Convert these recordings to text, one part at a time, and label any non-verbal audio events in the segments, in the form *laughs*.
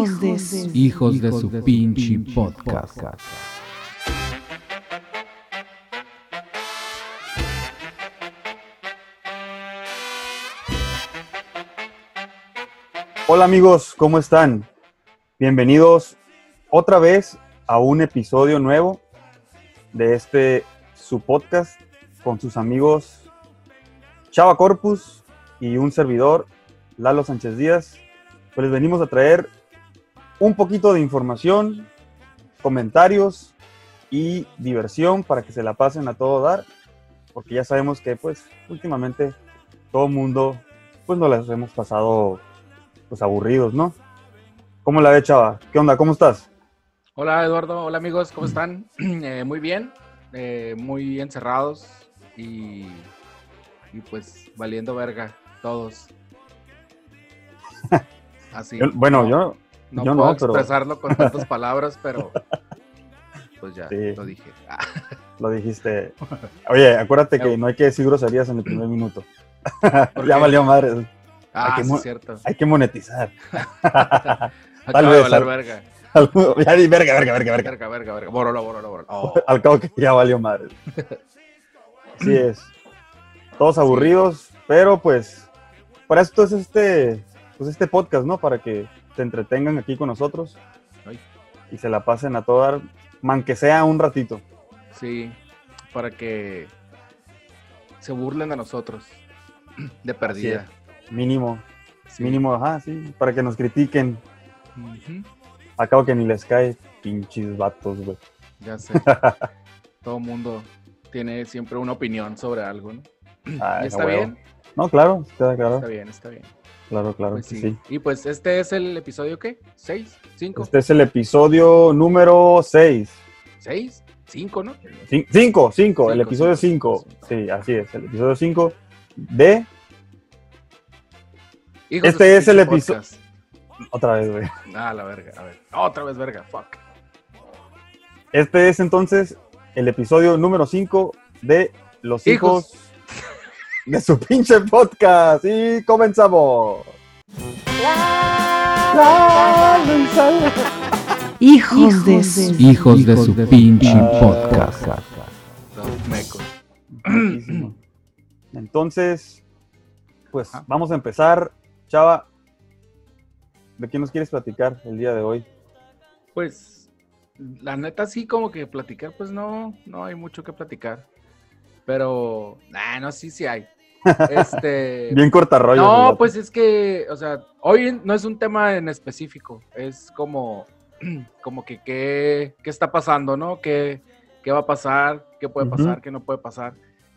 Hijos, de su... Hijos de su pinche podcast. Hola amigos, ¿cómo están? Bienvenidos otra vez a un episodio nuevo de este su podcast con sus amigos Chava Corpus y un servidor, Lalo Sánchez Díaz. Pues les venimos a traer un poquito de información, comentarios y diversión para que se la pasen a todo dar, porque ya sabemos que pues últimamente todo mundo pues no las hemos pasado pues aburridos, ¿no? ¿Cómo la ve, Chava? ¿Qué onda? ¿Cómo estás? Hola Eduardo, hola amigos, ¿cómo están? *clears throat* Eh, muy bien, eh, muy encerrados y, y pues valiendo verga todos. *laughs* Así. Yo- bueno, no, yo no yo puedo no, pero- expresarlo con tantas *laughs* palabras, pero pues ya Sí. lo dije. Ah, lo dijiste. Oye, acuérdate que no hay que decir groserías en el primer minuto. ¿por *laughs* ya valió madre. Ah, que sí, cierto. Hay que monetizar. *laughs* De vez, al- verga. ya di verga, verga, verga, verga. Verga, verga, verga. Bóralo, bóralo, bóralo. Oh, Al cabo que ya valió madre. Así es. Todos aburridos, pero pues para esto es este, pues este podcast, ¿no? Para que se entretengan aquí con nosotros Ay. y se la pasen a todo dar, man que sea un ratito. sí, para que se burlen de nosotros. *clears throat* De perdida. Mínimo, Sí. mínimo, ajá, sí, para que nos critiquen. Ujú. Acabo que ni les cae, pinches vatos, güey. Ya sé. *laughs* Todo mundo tiene siempre una opinión sobre algo, ¿no? Ay, *clears throat* ¿Y a está bien? No, claro, está claro, Está bien, está bien. Claro, claro, Pues que sí. sí. Y pues este es el episodio, ¿qué? ¿Seis? ¿Cinco? Este es el episodio número 6. ¿Seis? ¿Cinco, no? 5, 5, el Cinco, episodio cinco, 5. cinco. Sí, así es, el episodio 5 de... Hijos Este es el pinche episo- podcast. Otra vez, güey. Ah, la verga, a ver. Otra vez verga, fuck. Este es entonces el episodio número 5 de Los Hijos. hijos, de su pinche podcast. Y comenzamos. Hijos de su... Hijos de su pinche podcast. Entonces, pues vamos a empezar. Chava, ¿de qué nos quieres platicar el día de hoy? Pues, la neta sí, como que platicar, pues no, no hay mucho que platicar. Pero, nah, no, sí, sí hay. *laughs* Este... Bien corta rollo. No, pues es que, o sea, hoy no es un tema en específico, es como, *clears throat* como que qué, qué está pasando, ¿no? ¿Qué, qué va a pasar? ¿Qué puede pasar? ¿Qué no puede pasar?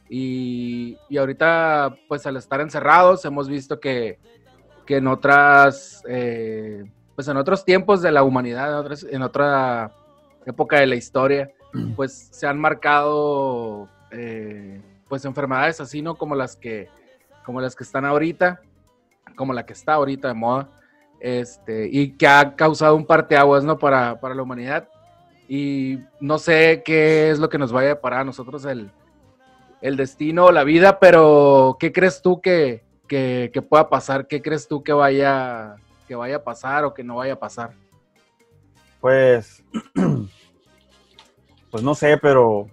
Y, y ahorita, pues al estar encerrados, hemos visto que, que en otras, eh, pues en otros tiempos de la humanidad, en, otras- en otra época de la historia, pues se han marcado eh, pues enfermedades así, ¿no? Como las que, como las que están ahorita, como la que está ahorita de moda, este, y que ha causado un parteaguas, ¿no? Para, para la humanidad. Y no sé qué es lo que nos vaya a parar a nosotros el, el destino o la vida, pero ¿qué crees tú que, que, que pueda pasar? ¿Qué crees tú que vaya, que vaya a pasar o que no vaya a pasar? Pues, *clears throat* pues no sé, pero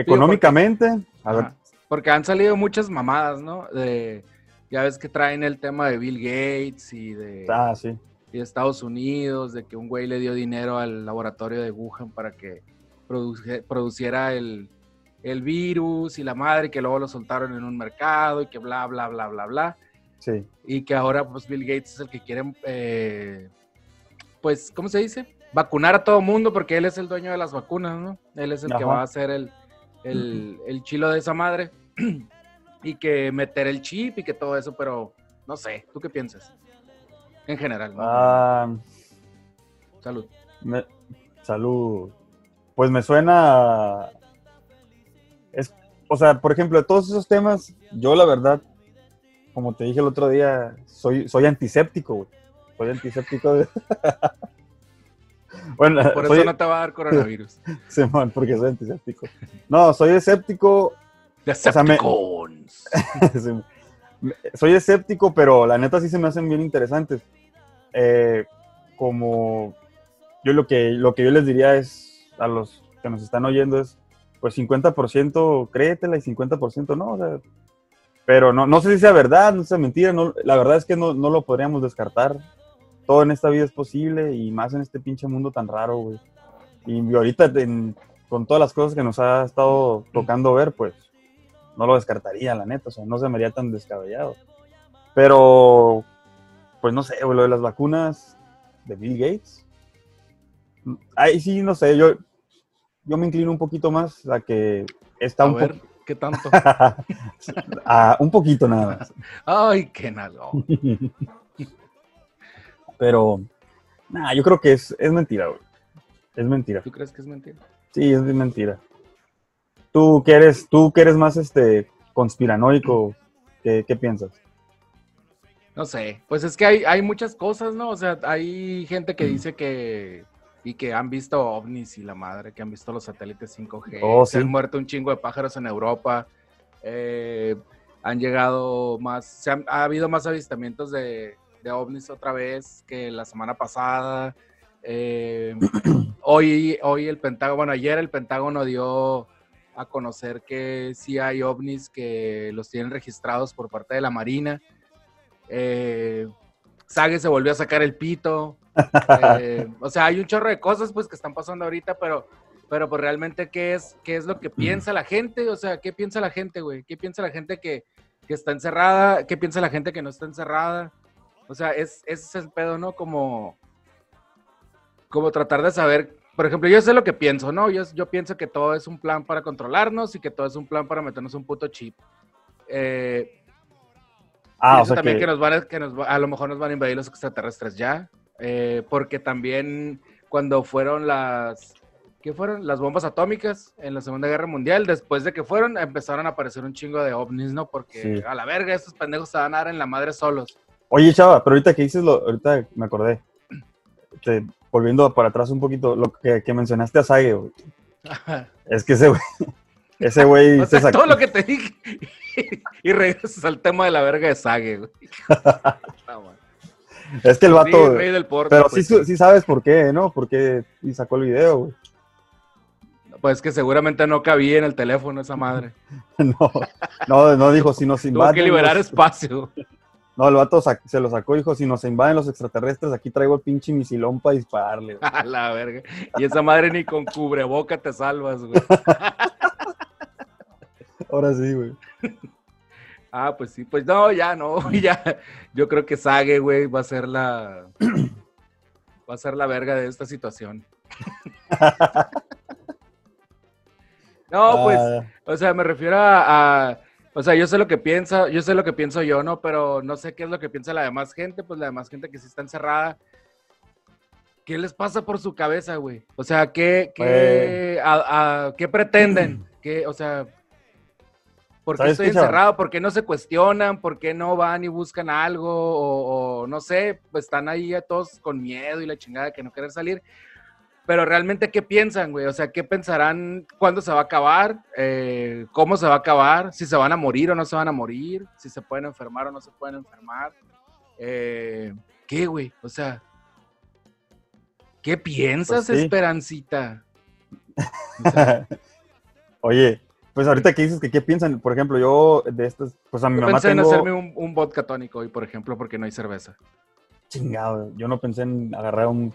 económicamente, a ver, Ajá. Porque han salido muchas mamadas, ¿no? De, ya ves que traen el tema de Bill Gates y de, ah, sí, y de Estados Unidos, de que un güey le dio dinero al laboratorio de Wuhan para que produciera el, el virus y la madre, que luego lo soltaron en un mercado y que bla, bla, bla, bla, bla. sí, Y que ahora pues Bill Gates es el que quiere, eh, pues, ¿cómo se dice? Vacunar a todo mundo porque él es el dueño de las vacunas, ¿no? Él es el que va a hacer el, el, el chilo de esa madre *clears throat* y que meter el chip y que todo eso, pero no sé, ¿tú qué piensas? En general, ¿no? Ah, Salud. me- salud. Pues me suena. Es, o sea, por ejemplo, de todos esos temas, yo la verdad, como te dije el otro día, soy, soy antiséptico, güey. Soy antiséptico de. *laughs* bueno, Por soy, eso no te va a dar coronavirus. *laughs* Simón, porque soy antiséptico. No, soy escéptico. De sea, me- Decepticons. *laughs* Sí. soy escéptico, pero la neta sí se me hacen bien interesantes. Eh, como yo lo que, lo que yo les diría es a los que nos están oyendo es, pues 50% créetela y 50% no. O sea, pero no, no sé si sea verdad, no sea mentira. No, la verdad es que no, no lo podríamos descartar. Todo en esta vida es posible y más en este pinche mundo tan raro, güey. Y ahorita en- con todas las cosas que nos ha estado tocando ver, pues no lo descartaría, la neta. O sea, no se me haría tan descabellado. Pero, pues no sé, güey, lo de las vacunas de Bill Gates. Ahí sí, no sé, yo, yo me inclino un poquito más a que está A un, ver, ¿qué tanto? *laughs* a un poquito nada más. *laughs* Ay, qué nalgo. *laughs* Pero, nada, yo creo que es, es mentira, güey. Es mentira. ¿Tú crees que es mentira? Sí, es mentira. Tú que eres, tú que eres más este conspiranoico, ¿qué, qué piensas? No sé, pues es que hay, hay muchas cosas, ¿no? O sea, hay gente que dice que y que han visto ovnis y la madre, que han visto los satélites 5G, Oh, se sí. han muerto un chingo de pájaros en Europa, eh, han llegado más, se han- ha habido más avistamientos de, de ovnis otra vez que la semana pasada. eh, *clears throat* hoy, hoy el Pentágono, bueno, ayer el Pentágono dio a conocer que sí hay ovnis que los tienen registrados por parte de la Marina. Eh, Sage se volvió a sacar el pito. *laughs* Eh, o sea, hay un chorro de cosas pues que están pasando ahorita, pero, pero pues realmente qué es, qué es lo que piensa la gente, o sea, qué piensa la gente, güey, qué piensa la gente que, que está encerrada, qué piensa la gente que no está encerrada. O sea, es, es el pedo, ¿no? Como, como tratar de saber, por ejemplo, yo sé lo que pienso, ¿no? Yo, yo pienso que todo es un plan para controlarnos y que todo es un plan para meternos un puto chip. Eh, Ah, o sea también que, que, nos van a, que nos a lo mejor nos van a invadir los extraterrestres ya, eh, porque también cuando fueron las, ¿qué fueron? Las bombas atómicas en la Segunda Guerra Mundial, después de que fueron, empezaron a aparecer un chingo de ovnis, ¿no? Porque Sí. a la verga, estos pendejos se van a dar en la madre solos. Oye, chava, pero ahorita que dices, lo, ahorita me acordé. Te- volviendo para atrás un poquito, lo que, que mencionaste a Sage, güey. Es que ese güey, ese güey *laughs* o se sacó- todo lo que te dije. *laughs* y regresas al tema de la verga de Sage, güey. *laughs* No. Es que el Sí, vato, rey del porno, pero sí, pues, su- sí sabes por qué, ¿no? Por qué y sacó el video, güey. Pues que seguramente no cabía en el teléfono esa madre. No, no, no dijo, si nos Tuvo que liberar espacio. No, el vato se lo sacó, dijo, si nos invaden los extraterrestres, aquí traigo el pinche misilón para dispararle. güey. A *laughs* la verga. Y esa madre ni con cubreboca te salvas, güey. *laughs* Ahora sí, güey. Ah, pues sí, pues no, ya no, *laughs* ya. Yo creo que Sage, güey, va a ser la. *clears throat* Va a ser la verga de esta situación. No, pues, Ah, o sea, me refiero a, a- O sea, yo sé lo que piensa, yo sé lo que pienso yo, ¿no? Pero no sé qué es lo que piensa la demás gente, pues la demás gente que sí está encerrada. ¿Qué les pasa por su cabeza, güey? O sea, ¿qué, qué, a- a- ¿qué pretenden? *clears throat* ¿Qué, o sea, ¿por qué ¿Sabes estoy encerrado? ¿Por qué no se cuestionan? ¿Por qué no van y buscan algo? O, o no sé, pues están ahí a todos con miedo y la chingada que no quieren salir. Pero realmente, ¿qué piensan, güey? O sea, ¿qué pensarán? ¿Cuándo se va a acabar? Eh, ¿Cómo se va a acabar? ¿Si se van a morir o no se van a morir? ¿Si se pueden enfermar o no se pueden enfermar? Eh, ¿Qué, güey? O sea, ¿qué piensas, Pues sí. Esperancita? *laughs* Oye, pues ahorita que dices que qué piensan, por ejemplo, yo de estas, pues a mi Yo mamá pensé en hacerme un, un vodka tónico hoy, por ejemplo, porque no hay cerveza. Chingado, yo no pensé en agarrar un,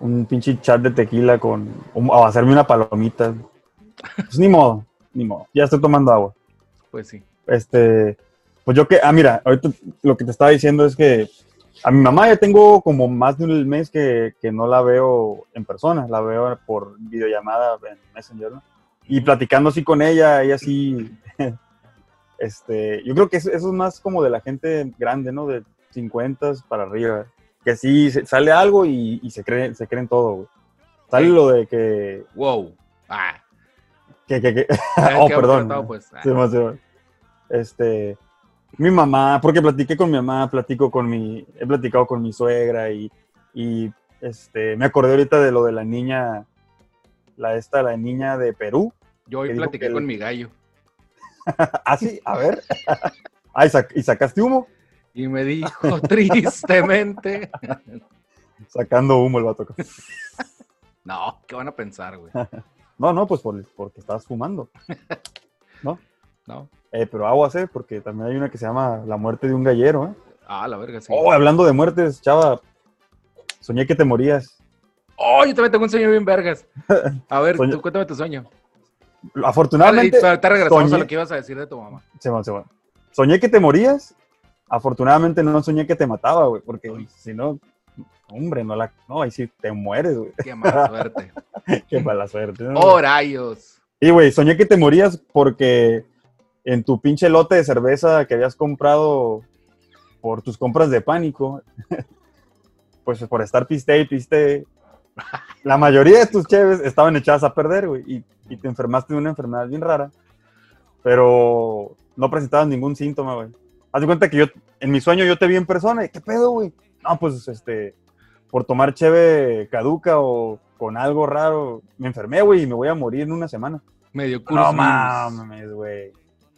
un pinche chat de tequila con, o hacerme una palomita. Pues ni modo, ni modo, ya estoy tomando agua. Pues sí. Este, pues yo que, ah, mira, ahorita lo que te estaba diciendo es que a mi mamá ya tengo como más de un mes que, que no la veo en persona, la veo por videollamada en Messenger, ¿no? Y platicando así con ella, ella sí, *laughs* este, yo creo que eso, eso es más como de la gente grande, ¿no? De 50 para arriba, que sí sale algo y, y se creen, se creen todo, güey. Sale Sí. lo de que, Wow. Ah. que, que, que- Ya *laughs* *laughs* Oh, perdón. tratado, pues. Ah. Sí, más, sí, más. Este, mi mamá, porque platiqué con mi mamá, platico con mi, he platicado con mi suegra y, y este, me acordé ahorita de lo de la niña, la esta, la niña de Perú. Yo hoy platiqué el- con mi gallo. *laughs* Ah, sí, a ver. Ah, ¿y, sac- y sacaste humo? Y me dijo *laughs* tristemente. Sacando humo el vato. *laughs* No, ¿qué van a pensar, güey? *laughs* No, no, pues por- porque estabas fumando. No. Eh, pero aguas, eh, porque también hay una que se llama La muerte de un gallero, ¿eh? Ah, la verga, sí. Oh, hablando de muertes, chava, soñé que te morías. Oh, yo también tengo un sueño bien vergas. A ver, tú cuéntame tu sueño. Afortunadamente, ahorita regresamos a lo que ibas a decir de tu mamá. se va, se va. soñé que te morías. Afortunadamente no soñé que te mataba, güey, porque Uy. si no, hombre, no la, no, ahí sí te mueres, güey. Qué mala *laughs* suerte. Qué mala suerte. ¿no? Oh, rayos. Y, güey, soñé que te morías porque en tu pinche lote de cerveza que habías comprado por tus compras de pánico, *laughs* pues por estar piste y piste, la mayoría de tus cheves estaban echadas a perder, güey, y, y te enfermaste de una enfermedad bien rara, pero no presentabas ningún síntoma, güey. Haz de cuenta que yo, en mi sueño, yo te vi en persona, y ¿qué pedo, güey? No, pues, este, por tomar cheve caduca o con algo raro, me enfermé, güey, y me voy a morir en una semana. Me dio No curso. mames, güey.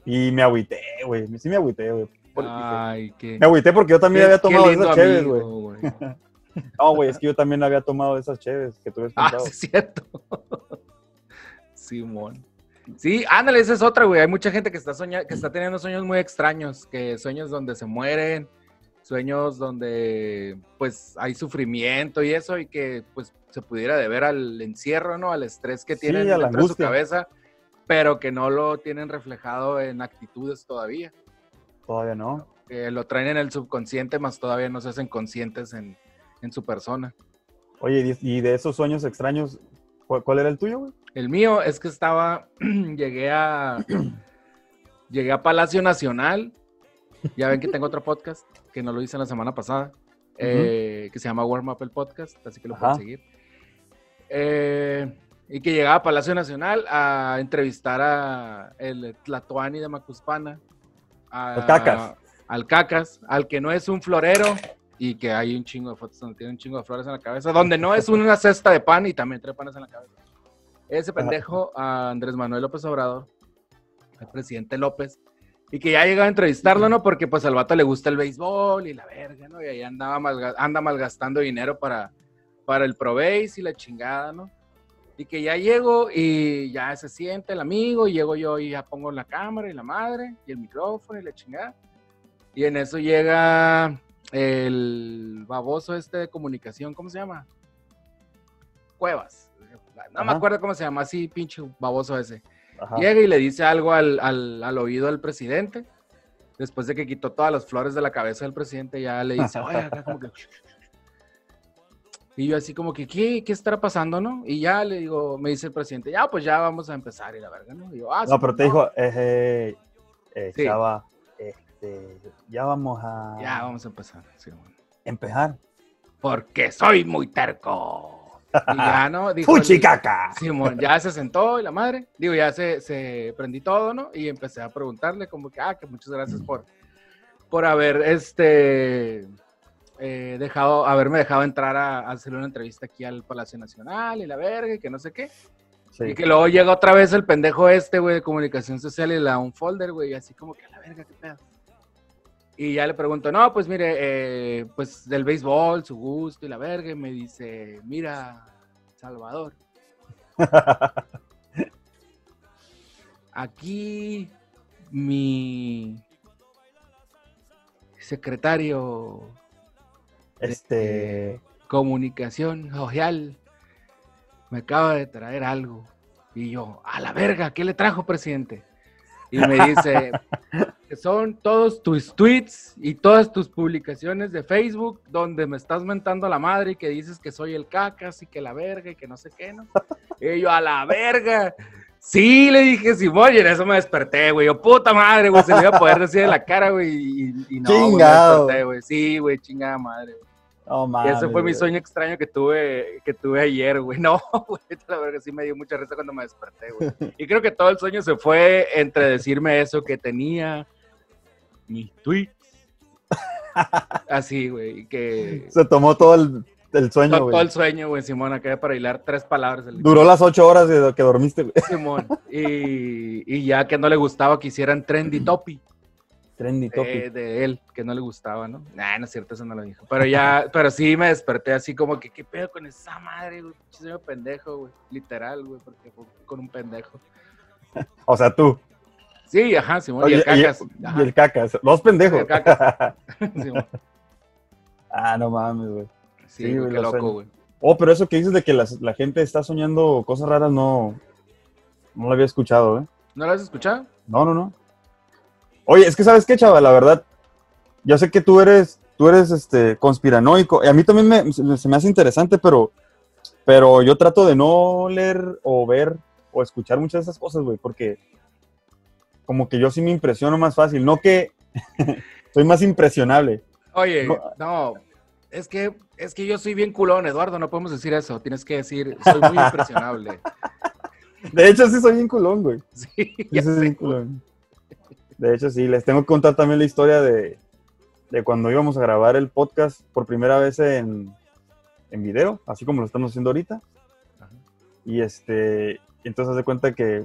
Y me agüité, güey. Sí me agüité, güey. Ay, qué. Me agüité porque yo también qué- había tomado esas cheves, güey. *laughs* No, güey, es que yo también había tomado esas cheves que tú habías Ah, comprado. sí, es cierto. *laughs* Simón. Sí, ándale, esa es otra, güey. Hay mucha gente que está soña que está teniendo sueños muy extraños, que sueños donde se mueren, sueños donde pues hay sufrimiento y eso, y que pues se pudiera deber al encierro, ¿no? Al estrés que Sí, tienen la dentro de su cabeza, pero que no lo tienen reflejado en actitudes todavía. Todavía no. Que lo traen en el subconsciente, más todavía no se hacen conscientes en, en su persona. Oye, y de esos sueños extraños, ¿cuál, cuál era el tuyo, güey? El mío es que estaba, *clears throat* llegué a, *clears throat* llegué a Palacio Nacional. Ya ven que tengo otro podcast que no lo hice la semana pasada, eh, que se llama Warm Up el Podcast, así que lo pueden seguir. Eh, y que llegaba a Palacio Nacional a entrevistar a el Tlatoani de Macuspana. a- Al Cacas. Al Cacas, al que no es un florero y que hay un chingo de fotos donde tiene un chingo de flores en la cabeza, donde no es una cesta de pan y también trae panes en la cabeza. Ese pendejo a Andrés Manuel López Obrador, al presidente López, y que ya llegaba a entrevistarlo, ¿no? Porque pues al vato le gusta el béisbol y la verga, ¿no? Y ahí andaba malga- anda malgastando dinero para, para el Proveis y la chingada, ¿no? Y que ya llego y ya se siente el amigo, y llego yo y ya pongo la cámara y la madre y el micrófono y la chingada. Y en eso llega el baboso este de comunicación, ¿cómo se llama? Cuevas. No me acuerdo cómo se llama, así pinche baboso ese. Ajá. Llega y le dice algo al, al- al oído del presidente. Después de que quitó todas las flores de la cabeza del presidente, ya le dice, *laughs* oye, acá como que... Y yo así como que, ¿qué, qué estará pasando, no? Y ya le digo, me dice el presidente, ya, pues ya vamos a empezar y la verga, ¿no? Y yo, ah, No, sí, pero te dijo, eh, eh, eh, Sí. chava, este, ya vamos a Ya, vamos a empezar. sí, bueno. empezar. Porque soy muy terco. Y ya, ¿no? *laughs* Dijo ¡Fuchicaca! Simón, ya se sentó y la madre, digo, ya se, se prendí todo, ¿no? Y empecé a preguntarle como que, ah, que muchas gracias por, por haber, este, eh, dejado, haberme dejado entrar a, a hacer una entrevista aquí al Palacio Nacional y la verga y que no sé qué. Sí. Y que luego llega otra vez el pendejo este, güey, de comunicación social y le da un folder, güey, y así como que a la verga, qué pedo. Y ya le pregunto, no, pues mire, eh, pues del béisbol, su gusto y la verga, y me dice, mira, Salvador, *laughs* aquí mi secretario Este, comunicación social me acaba de traer algo. Y yo, a la verga, ¿qué le trajo, presidente? Y me dice que son todos tus tweets y todas tus publicaciones de Facebook donde me estás mentando la madre y que dices que soy el cacas y que la verga y que no sé qué, ¿no? Y yo, a la verga. Sí, le dije, Simón, y en eso me desperté, güey. Yo, puta madre, güey, se me iba a poder decir en la cara, güey. Y, y no, güey, me Chingado. desperté, güey. Sí, güey, chingada madre, güey. No Y ese fue mi sueño extraño que tuve, que tuve ayer, güey. *laughs* No, güey, la verdad sí me dio mucha risa cuando me desperté, güey. Y creo que todo el sueño se fue entre decirme eso, que tenía mis tweets. *laughs* Así, güey, que Se tomó todo el, el sueño, todo, güey. todo el sueño, güey, Simón, acá para hilar tres palabras. el- Duró las ocho horas que dormiste, güey. Simón. Y, y ya que no le gustaba que hicieran trendy *clears throat* topi. Trendy topic. eh, de él, que no le gustaba, ¿no? Nah, no es cierto, eso no lo dijo. Pero ya, *laughs* pero sí me desperté así como que, ¿qué pedo con esa madre, güey? Pendejo, güey. Literal, güey, porque fue con un pendejo. O sea, tú. Sí, ajá, Simón. Oye, y el cacas. y Ajá, el cacas. Dos pendejos. El cacas. *laughs* *laughs* Simón. ah, no mames, güey. Sí, Sí, güey, güey, qué lo loco, güey. Oh, pero eso que dices de que las- la gente está soñando cosas raras, no, no lo había escuchado, ¿eh? ¿No lo has escuchado? No, no, no. Oye, es que sabes qué, chava, la verdad, yo sé que tú eres, tú eres este conspiranoico, y a mí también me, se me- hace interesante, pero, pero yo trato de no leer o ver o escuchar muchas de esas cosas, güey, porque como que yo sí me impresiono más fácil, no que *laughs* soy más impresionable. Oye, No. no, es que, es que yo soy bien culón, Eduardo, no podemos decir eso. Tienes que decir, soy muy impresionable. *laughs* De hecho, sí soy bien culón, güey. Sí, Sí, soy bien culón. De hecho, sí, les tengo que contar también la historia de, de cuando íbamos a grabar el podcast por primera vez en, en video, así como lo estamos haciendo ahorita. Ajá. Y este, entonces haz de cuenta que,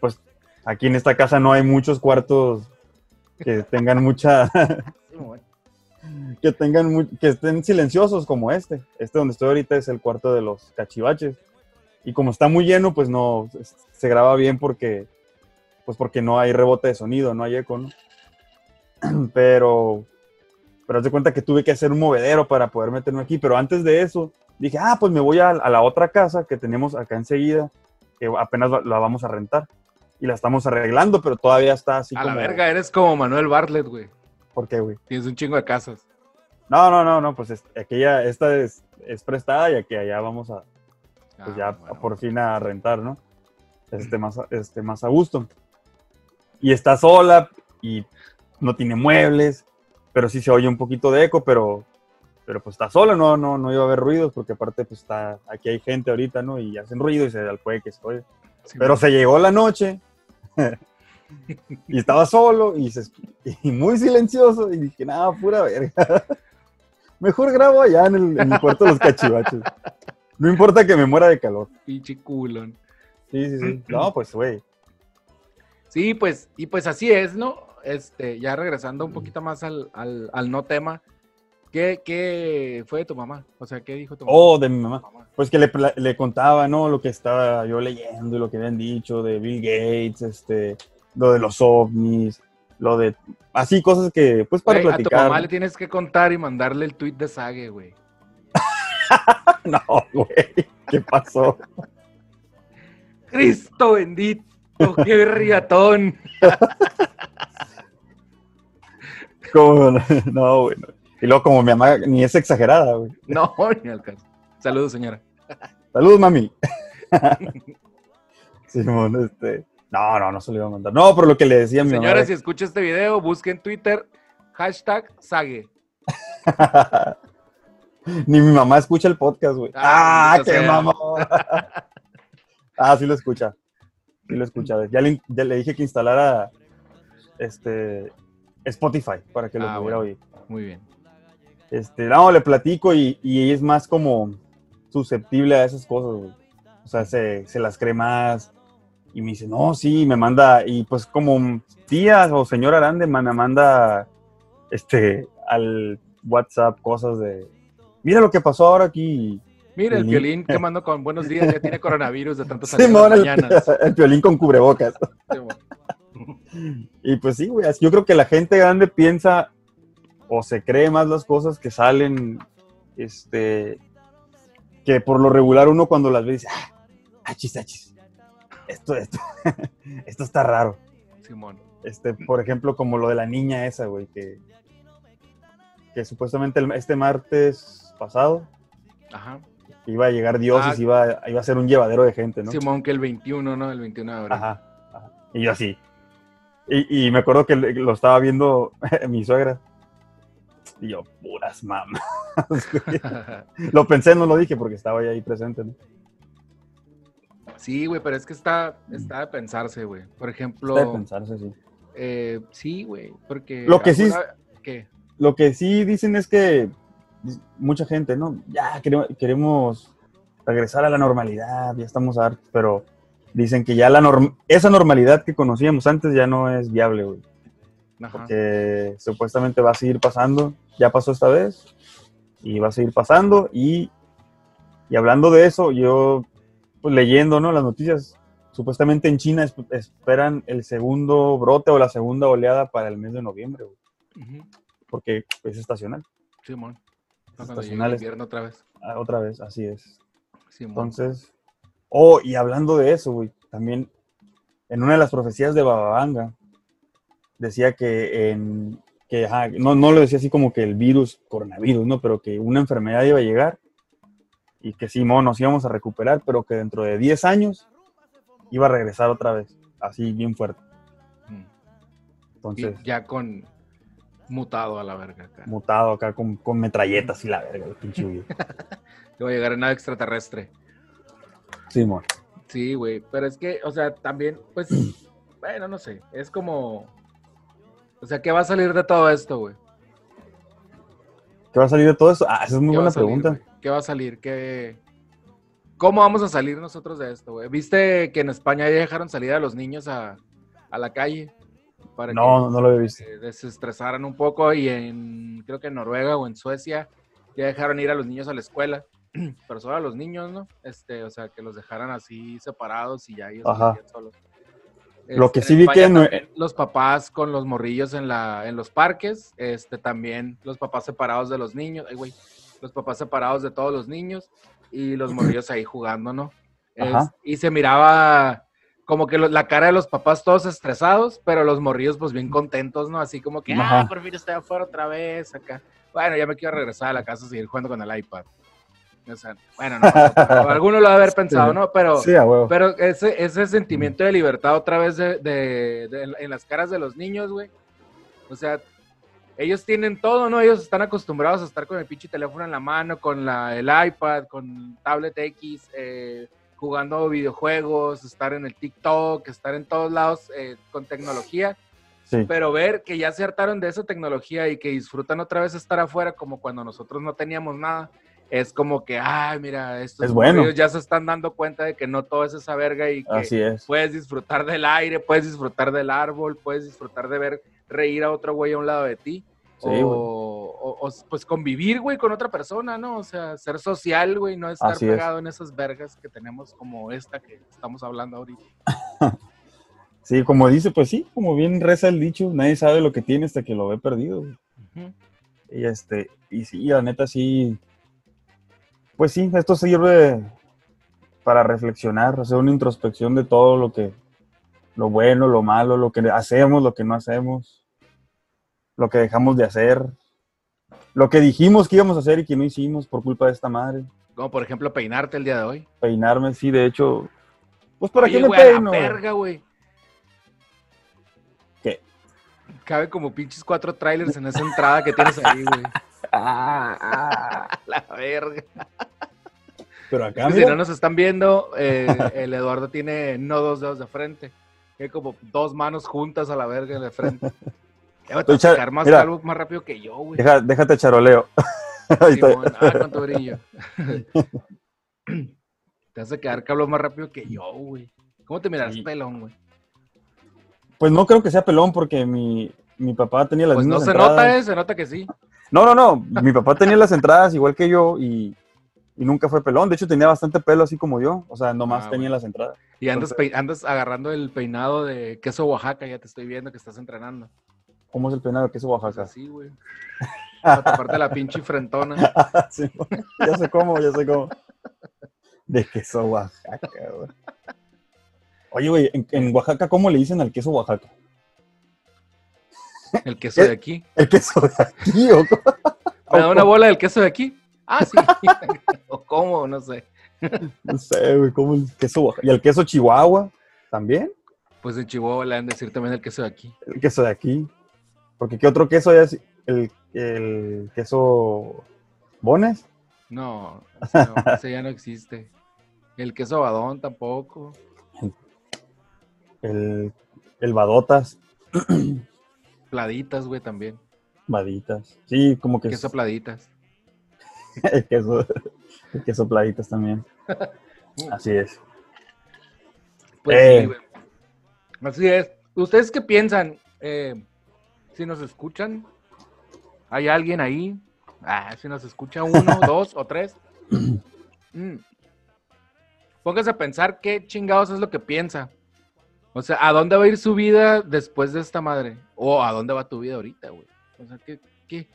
pues, aquí en esta casa no hay muchos cuartos que *laughs* tengan mucha, que tengan, que estén silenciosos como este. Este donde estoy ahorita es el cuarto de los cachivaches. Y como está muy lleno, pues no, se graba bien porque, pues porque no hay rebote de sonido, no hay eco, ¿no? *clears throat* Pero, pero haz de cuenta que tuve que hacer un movedero para poder meterme aquí. Pero antes de eso, dije, ah, pues me voy a, a la otra casa que tenemos acá enseguida, que apenas la, la vamos a rentar. Y la estamos arreglando, pero todavía está así A como... la verga, eres como Manuel Bartlett, güey. ¿Por qué, güey? Tienes un chingo de casas. No, no, no, no, pues es- aquella, esta es, es prestada y aquí allá vamos a, pues Ah, ya bueno. por fin a rentar, ¿no? Este *clears throat* más, este más a gusto. Y está sola y no tiene muebles, pero sí se oye un poquito de eco, pero, pero pues está sola, no, no, no iba a haber ruidos porque aparte pues está, aquí hay gente ahorita, ¿no? Y hacen ruido y se puede que se oye. Pero se llegó la noche y estaba solo y, se, y muy silencioso y dije, nada, pura verga. *laughs* Mejor grabo allá en el, en el cuarto de los cachivaches. No importa que me muera de calor. Pinche culón. Sí, sí, sí. No, pues, güey. Sí, pues, y pues así es, ¿no? Este, ya regresando un poquito más al, al, al no tema, ¿qué, ¿qué fue de tu mamá? O sea, ¿qué dijo tu mamá? Oh, de mi mamá. Pues que le, le contaba, ¿no? Lo que estaba yo leyendo y lo que habían dicho de Bill Gates, este, lo de los ovnis, lo de... Así, cosas que, pues, para Güey, a tu platicar. mamá le tienes que contar y mandarle el tweet de Sage, güey. *laughs* No, güey. ¿Qué pasó? *laughs* Cristo bendito, qué riatón. ¿Cómo *laughs* no? No, güey. no. Y luego, como mi mamá ni es exagerada, güey. No, ni al caso. Saludos, señora. Saludos, mami. *laughs* Simón, este. No, no, no se lo iba a mandar. No, por lo que le decía a mi Señora, mamá. si escucha este video, busque en Twitter hashtag Sage. *laughs* Ni mi mamá escucha el podcast, güey. Ah, ¡Ah, qué mamón! ah, sí lo escucha. Sí lo escucha. Ya le, ya le dije que instalara este Spotify para que lo Ah, pudiera bueno. oír. Muy bien. Este, no, le platico y, y es más como susceptible a esas cosas, güey. O sea, se, se las cree más. Y me dice, no, sí, me manda, y pues como tía o señora grande, me manda este, al WhatsApp cosas de, mira lo que pasó ahora aquí. Mira, el Sí. violín que mando con buenos días ya tiene coronavirus de Simón, en el, mañanas. *laughs* el violín con cubrebocas. Y pues sí, güey, yo creo que la gente grande piensa o se cree más las cosas que salen, este, que por lo regular uno cuando las ve dice, ah, achis, achis, esto, esto, *laughs* esto está raro. Simón. Este, por ejemplo, como lo de la niña esa, güey, que, que supuestamente el- este martes pasado Ajá. Iba a llegar Dios Ah. y se iba, iba a ser un llevadero de gente, ¿no? Simón, que el 21, ¿no? El 21 de abril. Ajá, ajá. Y yo así. Y, y me acuerdo que lo estaba viendo *laughs* mi suegra. Y yo, puras mamas. lo pensé, no lo dije porque estaba ya ahí presente, ¿no? sí, güey, pero es que está, está de pensarse, güey. Por ejemplo, Está de pensarse, sí. eh, sí, güey, porque... Lo que sí ¿Qué? Lo que sí dicen es que mucha gente, ¿no? Ya queremos, regresar a la normalidad, ya estamos hartos, pero dicen que ya la norm- esa normalidad que conocíamos antes ya no es viable, güey. Ajá. porque supuestamente va a seguir pasando. Ya pasó esta vez y va a seguir pasando. Y, y hablando de eso, yo pues, leyendo ¿no? las noticias, supuestamente en China es- esperan el segundo brote o la segunda oleada para el mes de noviembre, güey, porque es estacional. Simón. Es Cuando llegue el estacional, invierno otra vez. ah, otra vez, así es. Entonces, oh, y hablando de eso, güey, también en una de las profecías de Bababanga decía que en que ajá, no, no lo decía así como que el virus, coronavirus, ¿no? Pero que una enfermedad iba a llegar y que sí, mo, nos íbamos a recuperar, pero que dentro de 10 años iba a regresar otra vez, así bien fuerte. Mm. Entonces, Y ya con mutado a la verga acá. mutado acá con, con metralletas y la verga, el pinche. *laughs* Que va a llegar en nave extraterrestre. Sí, mo. Sí, güey. Pero es que, o sea, también, pues, *clears throat* bueno, no sé. Es como. O sea, ¿qué va a salir de todo esto, güey? ¿Qué va a salir de todo eso? Ah, esa es muy ¿Qué va buena salir, pregunta. ¿Qué va a salir? ¿Qué... ¿Cómo vamos a salir nosotros de esto, güey? ¿Viste que en España ya dejaron salir a los niños a, a la calle? Para No, no lo había visto. que se desestresaran un poco y en, creo que en Noruega o en Suecia ya dejaron ir a los niños a la escuela, *clears throat* pero solo a los niños, ¿no? Este, o sea, que los dejaran así separados y ya ellos solos. Lo que Este, sí vi que no- también los papás con los morrillos en la en los parques, este también los papás separados de los niños, ay güey, los papás separados de todos los niños y los morrillos ahí jugando, ¿no? Es- y se miraba como que lo- la cara de los papás todos estresados, pero los morrillos pues bien contentos, ¿no? Así como que, Ajá. ah, por fin estoy afuera otra vez acá. Bueno, ya me quiero regresar a la casa a seguir jugando con el iPad. O sea, bueno, no, *laughs* alguno lo va a haber pensado, ¿no? Pero, Sí, pero ese, ese sentimiento de libertad otra vez de, de- de- en las caras de los niños, güey. O sea, ellos tienen todo, ¿no? Ellos están acostumbrados a estar con el pinche teléfono en la mano, con la, el iPad, con tablet X, eh, jugando videojuegos, estar en el TikTok, estar en todos lados eh, con tecnología. Sí. Pero ver que ya se hartaron de esa tecnología y que disfrutan otra vez estar afuera como cuando nosotros no teníamos nada, es como que, ay, mira, estos Es bueno. ya se están dando cuenta de que no todo es esa verga y que Así es. puedes disfrutar del aire, puedes disfrutar del árbol, puedes disfrutar de ver reír a otro güey a un lado de ti. Sí, o, güey. o- o, pues convivir, güey, con otra persona, ¿no? O sea, ser social, güey, no estar Así es. pegado en esas vergas que tenemos como esta que estamos hablando ahorita. *laughs* Sí, como dice, pues sí, como bien reza el dicho, nadie sabe lo que tiene hasta que lo ve perdido. güey. Y este, y sí, la neta sí. Pues sí, esto sirve para reflexionar, hacer una introspección de todo lo que, lo bueno, lo malo, lo que hacemos, lo que no hacemos, lo que dejamos de hacer, lo que dijimos que íbamos a hacer y que no hicimos por culpa de esta madre. Como por ejemplo peinarte el día de hoy. Peinarme, sí, de hecho, pues para qué me güey, a la peino. verga, güey. ¿Qué? Cabe como pinches cuatro trailers en esa entrada que tienes ahí, güey. *laughs* Ah, La verga. Pero acá, si no nos están viendo, eh, el Eduardo tiene no dos dedos de frente. Tiene como dos manos juntas a la verga de frente. Ya va a sacar más mira. calvo más rápido que yo, güey. deja- déjate charoleo. *laughs* Ahí. Simón, ah, cuánto brillo. *laughs* te vas a quedar calvo más rápido que yo, güey. ¿Cómo te miras Sí. pelón, güey? Pues no creo que sea pelón porque mi, mi papá tenía las Pues no se entradas. nota, eh, se nota que sí. No, no, no. *laughs* Mi papá tenía las entradas igual que yo y, y nunca fue pelón. De hecho, tenía bastante pelo así como yo. O sea, nomás Ah, tenía bueno. las entradas. Y andas, Entonces- andas agarrando el peinado de queso Oaxaca, ya te estoy viendo que estás entrenando. ¿Cómo es el peinado de queso Pues Oaxaca? así, güey. Para taparte la pinche frentona. *laughs* Sí, ya sé cómo, ya sé cómo. De queso Oaxaca, güey. Oye, güey, en, en Oaxaca, ¿cómo le dicen al queso Oaxaca? El queso de aquí. El queso de aquí, ¿o cómo? ¿Me da una bola del queso de aquí? Ah, sí. *laughs* *laughs* o cómo, no sé. No sé, güey, ¿cómo el queso Oaxaca? ¿Y el queso Chihuahua también? Pues en Chihuahua le han de decir también el queso de aquí. El queso de aquí. Porque ¿qué otro queso así? El, el queso Bones. No, *laughs* ese, no, ese ya no existe. El queso badón tampoco. El, el Badotas. *clears throat* Pladitas, güey, también. Baditas. Sí, como que Queso es- pladitas. *laughs* el queso, el queso Pladitas también. *laughs* Así es. Pues Eh. sí, güey. Así es. ¿Ustedes qué piensan? Eh, si nos escuchan, hay alguien ahí. Ah, si nos escucha uno, *laughs* dos o tres. Mm. Póngase a pensar qué chingados es lo que piensa. O sea, ¿a dónde va a ir su vida después de esta madre? O ¿a dónde va tu vida ahorita, güey? O sea, ¿qué? qué?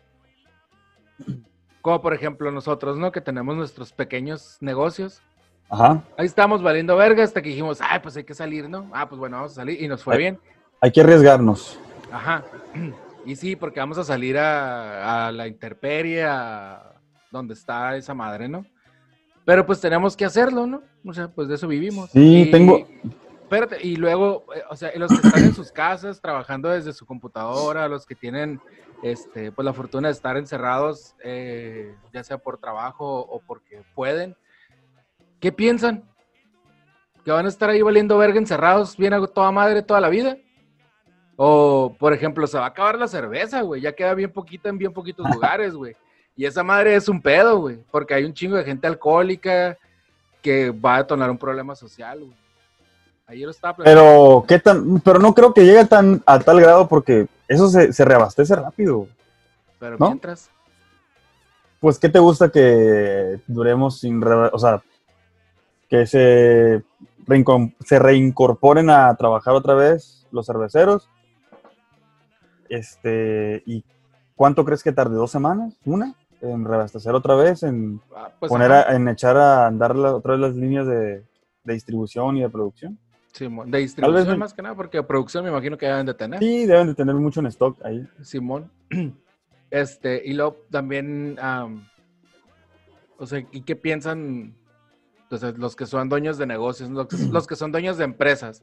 Como por ejemplo nosotros, ¿no? Que tenemos nuestros pequeños negocios. Ajá. Ahí estamos valiendo verga hasta que dijimos, ay, pues hay que salir, ¿no? Ah, pues bueno, vamos a salir. Y nos fue bien. Hay que arriesgarnos. Ajá. *clears throat* Y sí, porque vamos a salir a, a la intemperie, a donde está esa madre, ¿no? Pero pues tenemos que hacerlo, ¿no? O sea, pues de eso vivimos. Sí, Y- tengo- Espérate, y luego, eh, o sea, los que están en sus casas trabajando desde su computadora, los que tienen, este, pues la fortuna de estar encerrados, eh, ya sea por trabajo o porque pueden, ¿qué piensan? ¿Que van a estar ahí valiendo verga encerrados bien a toda madre toda la vida? O, por ejemplo, se va a acabar la cerveza, güey. Ya queda bien poquita en bien poquitos lugares, güey. Y esa madre es un pedo, güey. Porque hay un chingo de gente alcohólica que va a detonar un problema social, güey. Ayer lo estaba. Pero, ¿qué tan? Pero no creo que llegue tan a tal grado porque eso se, se reabastece rápido. Pero ¿no? mientras, Pues, ¿qué te gusta que duremos sin... re- O sea, que se, reincom- se reincorporen a trabajar otra vez los cerveceros? Este, ¿y cuánto crees que tarde? ¿Dos semanas? ¿Una? En reabastecer otra vez, en ah, pues, poner a- en echar a andar la- otra vez las líneas de, de distribución y de producción. Simón, de distribución más que nada, porque producción me imagino que deben de tener. Sí, deben de tener mucho en stock ahí. Simón. *clears throat* Este, y luego también, am, o sea, ¿y qué piensan entonces, los que son dueños de negocios, los que, los que son dueños de empresas,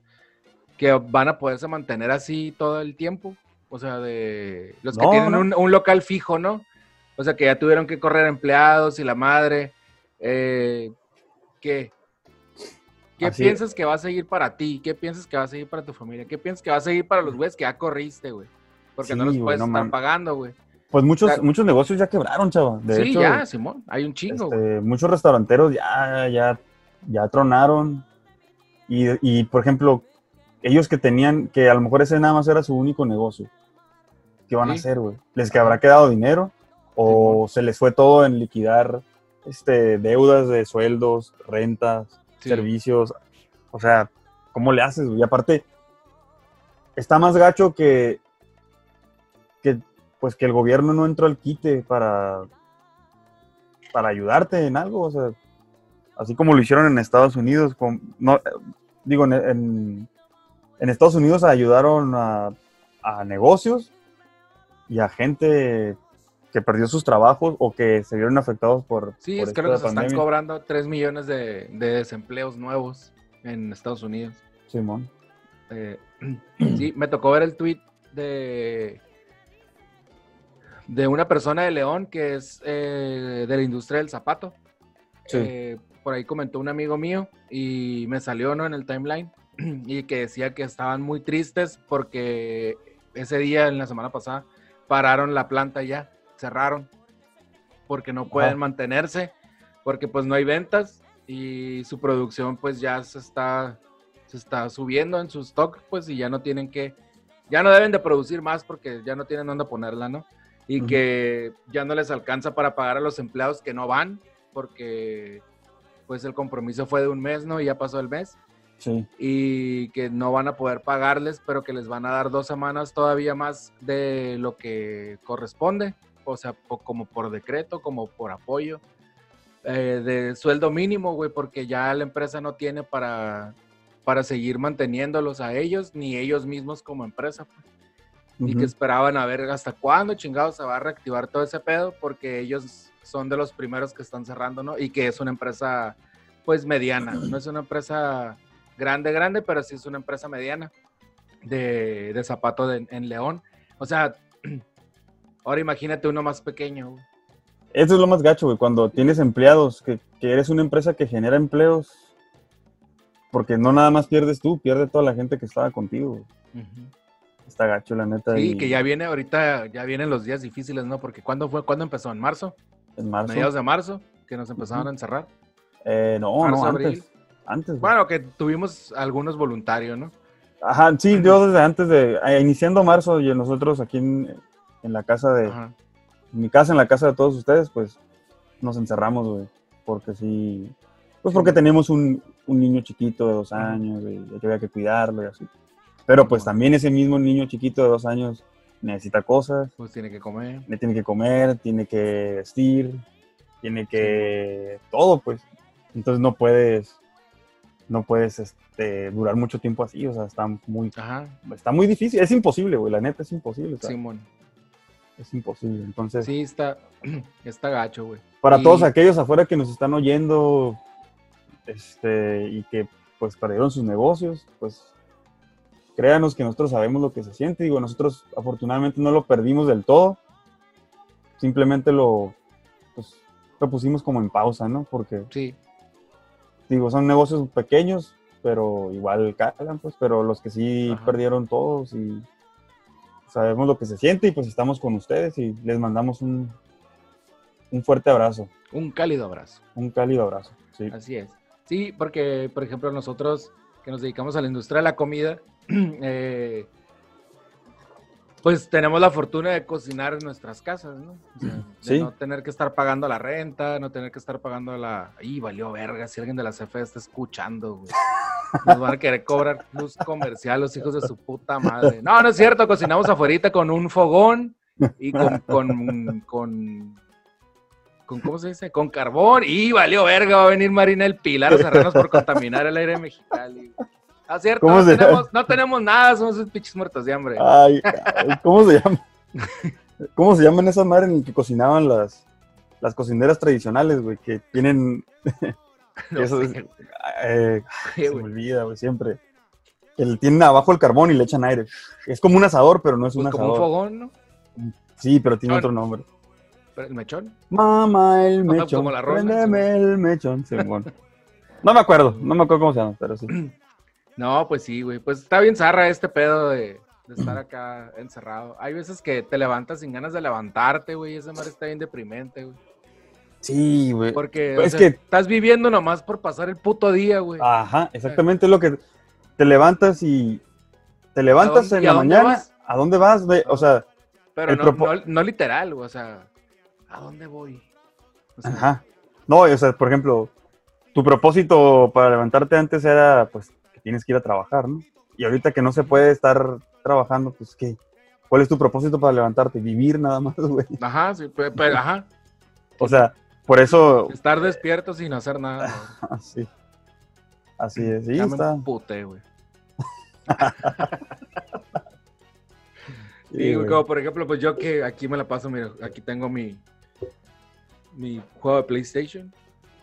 que van a poderse mantener así todo el tiempo? O sea, de los que No, tienen no. Un, un local fijo, ¿no? O sea, que ya tuvieron que correr empleados y la madre. Eh, ¿Qué? ¿Qué Así- piensas que va a seguir para ti? ¿Qué piensas que va a seguir para tu familia? ¿Qué piensas que va a seguir para los güeyes que ya corriste, güey? Porque no los puedes estar pagando, güey. Pues muchos, muchos negocios ya quebraron, chava. De sí, hecho, ya, Simón, hay un chingo. este, muchos restauranteros ya, ya, ya tronaron. Y, y, por ejemplo, ellos que tenían, que a lo mejor ese nada más era su único negocio. ¿Qué van a hacer, güey? ¿Les que habrá quedado dinero? ¿O se les fue todo en liquidar este, deudas de sueldos, rentas, Sí. servicios? O sea, ¿cómo le haces, güey? Y aparte, está más gacho que, que, pues, que el gobierno no entró al quite para, para ayudarte en algo, o sea, así como lo hicieron en Estados Unidos, con, no, digo, en, en, en Estados Unidos ayudaron a, a negocios y a gente que perdió sus trabajos o que se vieron afectados por, Sí, por es que nos están cobrando 3 millones de, de desempleos nuevos en Estados Unidos. Simón. Eh, *clears throat* sí, me tocó ver el tweet de, de una persona de León que es eh, de la industria del zapato. Sí. Eh, por ahí comentó un amigo mío y me salió ¿no? en el timeline *clears throat* y que decía que estaban muy tristes porque ese día, en la semana pasada, pararon la planta ya, cerraron, porque no pueden Ajá. mantenerse, porque pues no hay ventas y su producción pues ya se está, se está subiendo en su stock, pues y ya no tienen que, ya no deben de producir más porque ya no tienen dónde ponerla, ¿no? Y que ya no les alcanza para pagar a los empleados que no van, porque pues el compromiso fue de un mes, ¿no? Y ya pasó el mes Sí. y que no van a poder pagarles, pero que les van a dar dos semanas todavía más de lo que corresponde, o sea, po- como por decreto, como por apoyo, eh, de sueldo mínimo, güey, porque ya la empresa no tiene para, para seguir manteniéndolos a ellos, ni ellos mismos como empresa, pues. y que esperaban a ver hasta cuándo chingados se va a reactivar todo ese pedo, porque ellos son de los primeros que están cerrando, ¿no? Y que es una empresa, pues, mediana, no es una empresa grande, grande, pero sí es una empresa mediana de, de zapato de- en León. O sea, *clears throat* ahora imagínate uno más pequeño. güey. Eso es lo más gacho, güey, cuando tienes empleados, que, que eres una empresa que genera empleos, porque no nada más pierdes tú, pierde toda la gente que estaba contigo. Está gacho, la neta. Sí, y que ya viene ahorita, ya vienen los días difíciles, ¿no? Porque ¿cuándo fue? ¿Cuándo empezó? ¿En marzo? En marzo. Mediados de marzo, que nos empezaron a encerrar. Eh, no, marzo, no, abril. Antes. Güey. Bueno, que tuvimos algunos voluntarios, ¿no? Ajá, sí, yo desde antes de, eh, iniciando marzo, y nosotros aquí en, en la casa de, Ajá. en mi casa, en la casa de todos ustedes, pues nos encerramos, güey. Porque sí, pues porque tenemos un, un niño chiquito de dos años, y que había que cuidarlo y así. Pero pues también ese mismo niño chiquito de dos años necesita cosas, Pues tiene que comer. le tiene que comer, tiene que vestir, tiene que todo, pues. Entonces no puedes, no puedes este, durar mucho tiempo así, o sea, está muy, Ajá. está muy difícil, es imposible, güey, la neta es imposible, o sea, Simón. es imposible. Entonces, Sí, está, *clears throat* está gacho, güey. para Y- todos aquellos afuera que nos están oyendo, este, y que pues perdieron sus negocios, pues créanos que nosotros sabemos lo que se siente, digo, nosotros afortunadamente no lo perdimos del todo, simplemente lo, pues, lo pusimos como en pausa, ¿no? Porque Sí, digo, son negocios pequeños, pero igual calan, pues, pero los que sí Ajá. perdieron todos y sabemos lo que se siente y pues estamos con ustedes y les mandamos un, un fuerte abrazo, un cálido abrazo. un cálido abrazo. Sí, Así es. Sí, porque, por ejemplo, nosotros que nos dedicamos a la industria de la comida, *clears throat* eh, pues tenemos la fortuna de cocinar en nuestras casas, ¿no? O sea, de Sí. no tener que estar pagando la renta, no tener que estar pagando la... ¡Y valió verga! Si alguien de la CFE está escuchando, güey. Nos van a querer cobrar luz comercial los hijos de su puta madre. No, no es cierto, cocinamos afuera con un fogón y con, con, con, con- ¿cómo se dice? Con carbón y valió verga, va a venir Marina El Pilar a cerrarnos por contaminar el aire de Ah, cierto, ¿Cómo no tenemos, no tenemos nada, somos unos pinches muertos de hambre. Ay, ¿cómo se llama? *laughs* ¿Cómo se llaman esas madres en que cocinaban las, las cocineras tradicionales, güey? Que tienen, *laughs* No eso es- güey, eh, se me olvida, güey, siempre. Le tienen abajo el carbón y le echan aire. Es como un asador, pero no es un Pues como un asador. fogón, ¿no? Sí, pero tiene otro nombre. El mechón. Mamá, el mechón. como la el. No me acuerdo, no me acuerdo cómo se llama, pero sí. *clears throat* No, pues sí, güey. Pues está bien zarra este pedo de, de estar *clears throat* acá encerrado. Hay veces que te levantas sin ganas de levantarte, güey. Esa madre está bien deprimente, güey. Sí, güey. Porque Pues o es sea, que- estás viviendo nomás por pasar el puto día, güey. Ajá, exactamente es lo que te levantas y te levantas dónde- en la mañana. vas? ¿A dónde vas? güey? O sea, Pero no, propo- no, no literal, güey. O sea, ¿a dónde voy? O sea, ajá. No, o sea, por ejemplo, tu propósito para levantarte antes era, pues, que tienes que ir a trabajar, ¿no? Y ahorita que no se puede estar trabajando, pues, ¿qué? ¿Cuál es tu propósito para levantarte? Vivir nada más, *laughs* güey. Ajá, sí, pe- pero, ajá. O sea, por eso, Estar despierto sin hacer nada. güey. *laughs* así, así es, sí, Ya me está. emputé, güey. *laughs* sí, Sí, güey, güey. como por ejemplo, pues yo que aquí me la paso, mira, aquí tengo mi, mi juego de PlayStation,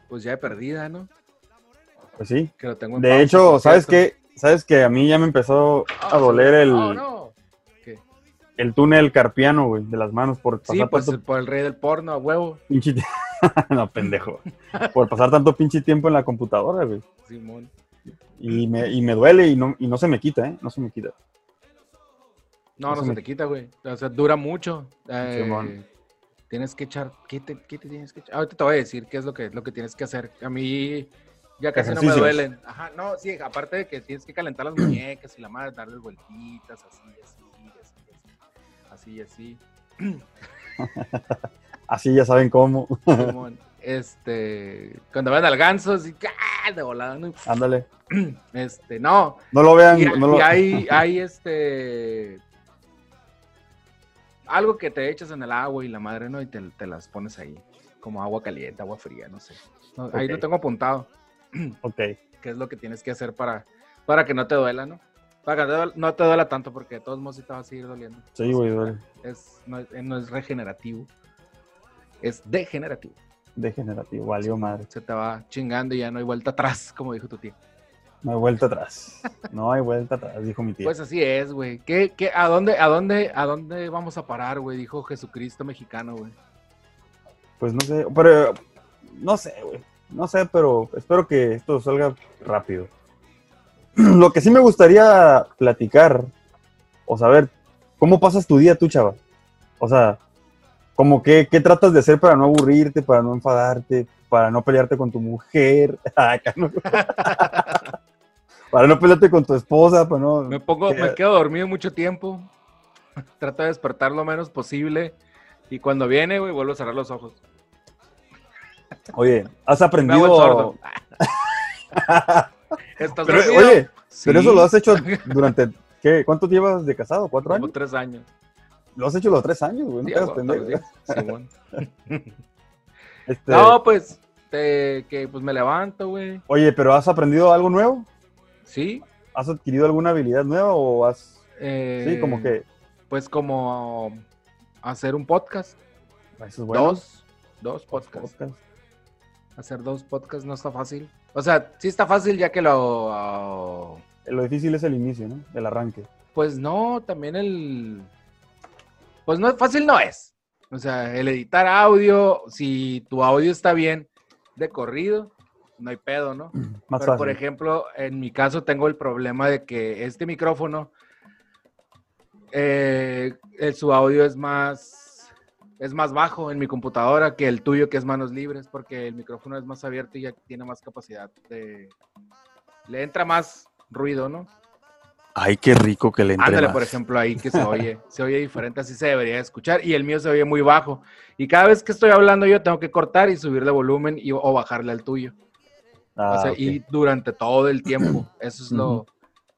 pues ya de perdida, ¿no? Pues sí. Que lo tengo en De hecho, ¿sabes qué? ¿Sabes que a mí ya me empezó Ah, a doler sí. el, no. ¿Qué? el túnel carpiano, güey, de las manos por pasar Sí, pues tanto por el rey del porno, a huevo, pinche *laughs* no, pendejo. Por pasar tanto pinche tiempo en la computadora, güey. Simón. Y me, y me duele y no, y no se me quita, ¿eh? No se me quita. No, no se me- te quita, güey. O sea, dura mucho. Eh, Simón. tienes que echar, ¿qué te, qué te tienes que echar? Ahorita te voy a decir qué es lo que, lo que tienes que hacer. A mí ya casi no me duelen. Ajá, no, sí, aparte de que tienes que calentar las muñecas y la madre, darles vueltitas, así, así, así, así, así, así. *laughs* Así ya saben cómo. Este, cuando van al ganso, así, ¡ah! de volada, ¿no? Ándale. *clears throat* Este, no, No lo vean. y, no lo- y hay, hay este. Algo que te echas en el agua y la madre, ¿no? Y te, te las pones ahí. Como agua caliente, agua fría, no sé. No, Ahí lo tengo apuntado. *clears throat* Ok. ¿Qué es lo que tienes que hacer para, para que no te duela, ¿no? Para que no te duela- no te duela tanto, porque de todos modos sí te va a seguir doliendo. Sí, güey, duele. Es, no, es, no es regenerativo. Es degenerativo. Degenerativo. Valió madre. Se te va chingando y ya no hay vuelta atrás, como dijo tu tía. No hay vuelta atrás. No hay vuelta atrás, dijo mi tía. Pues así es, güey. ¿Qué, qué, a, dónde, a, dónde, ¿A dónde vamos a parar, güey? Dijo Jesucristo mexicano, güey. Pues no sé, pero no sé, güey. No sé, pero espero que esto salga rápido. *clears throat* Lo que sí me gustaría platicar o saber, ¿cómo pasas tu día tú, chava? O sea, como que, ¿qué tratas de hacer para no aburrirte, para no enfadarte, para no pelearte con tu mujer? *laughs* *laughs* Para no pelearte con tu esposa, para no... Me pongo, me quedo dormido mucho tiempo. *laughs* Trato de despertar lo menos posible. Y cuando viene, güey, vuelvo a cerrar los ojos. *laughs* Oye, has aprendido... *laughs* ¿Estás Pero, oye, pero Sí, eso lo has hecho *laughs* durante... ¿Qué? ¿Cuánto llevas de casado? ¿Cuatro como años? tres años. Lo has hecho los tres años, güey. No Sí, te hagas pendejo. Simón. Este, No, pues, te- que pues me levanto, güey. Oye, pero ¿has aprendido algo nuevo? Sí. ¿Has adquirido alguna habilidad nueva o has... eh, Sí, como que... Pues como hacer un podcast. Eso es bueno. Dos. Dos podcasts. Podcast. Hacer dos podcasts no está fácil. O sea, sí está fácil ya que lo... ah, Lo difícil es el inicio, ¿no? El arranque. Pues no, también el... Pues no, fácil no es. O sea, el editar audio, si tu audio está bien de corrido, no hay pedo, ¿no? *clears throat* Más Pero, fácil. por ejemplo, en mi caso tengo el problema de que este micrófono, eh, el- su audio es más, es más bajo en mi computadora que el tuyo, que es manos libres, porque el micrófono es más abierto y ya tiene más capacidad de... Le entra más ruido, ¿no? Ay, qué rico que le entre Ándale, más. por ejemplo, ahí que se *laughs* oye, se oye diferente, así se debería escuchar, y el mío se oye muy bajo. Y cada vez que estoy hablando yo tengo que cortar y subirle volumen y, o bajarle al tuyo. Ah, o sea, y durante todo el tiempo. Eso es lo,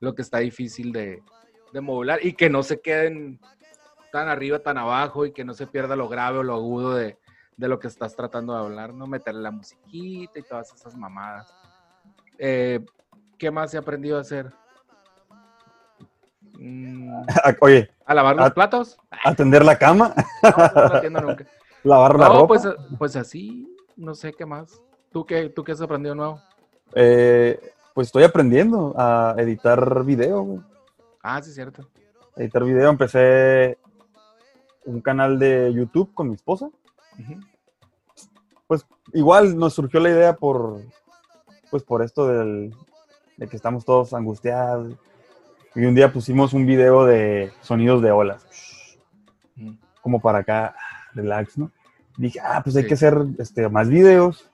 lo que está difícil de, de modular y que no se queden tan arriba, tan abajo y que no se pierda lo grave o lo agudo de, de lo que estás tratando de hablar, ¿no? Meterle la musiquita y todas esas mamadas. Eh, ¿Qué más he aprendido a hacer? Mm, *laughs* Oye, ¿A lavar los Ah. platos? atender la cama, No, no nunca. *laughs* lavar la No, ropa. pues, pues así, no sé qué más. ¿Tú qué, ¿Tú qué has aprendido nuevo? Eh, pues estoy aprendiendo a editar video, güey. Ah, sí, cierto. Editar video. Empecé un canal de YouTube con mi esposa. Ujú. Igual nos surgió la idea por, pues por esto del, de que estamos todos angustiados. Y un día pusimos un video de sonidos de olas. Como para acá, relax, ¿no? Dije, ah, pues hay Sí. que hacer este, más videos,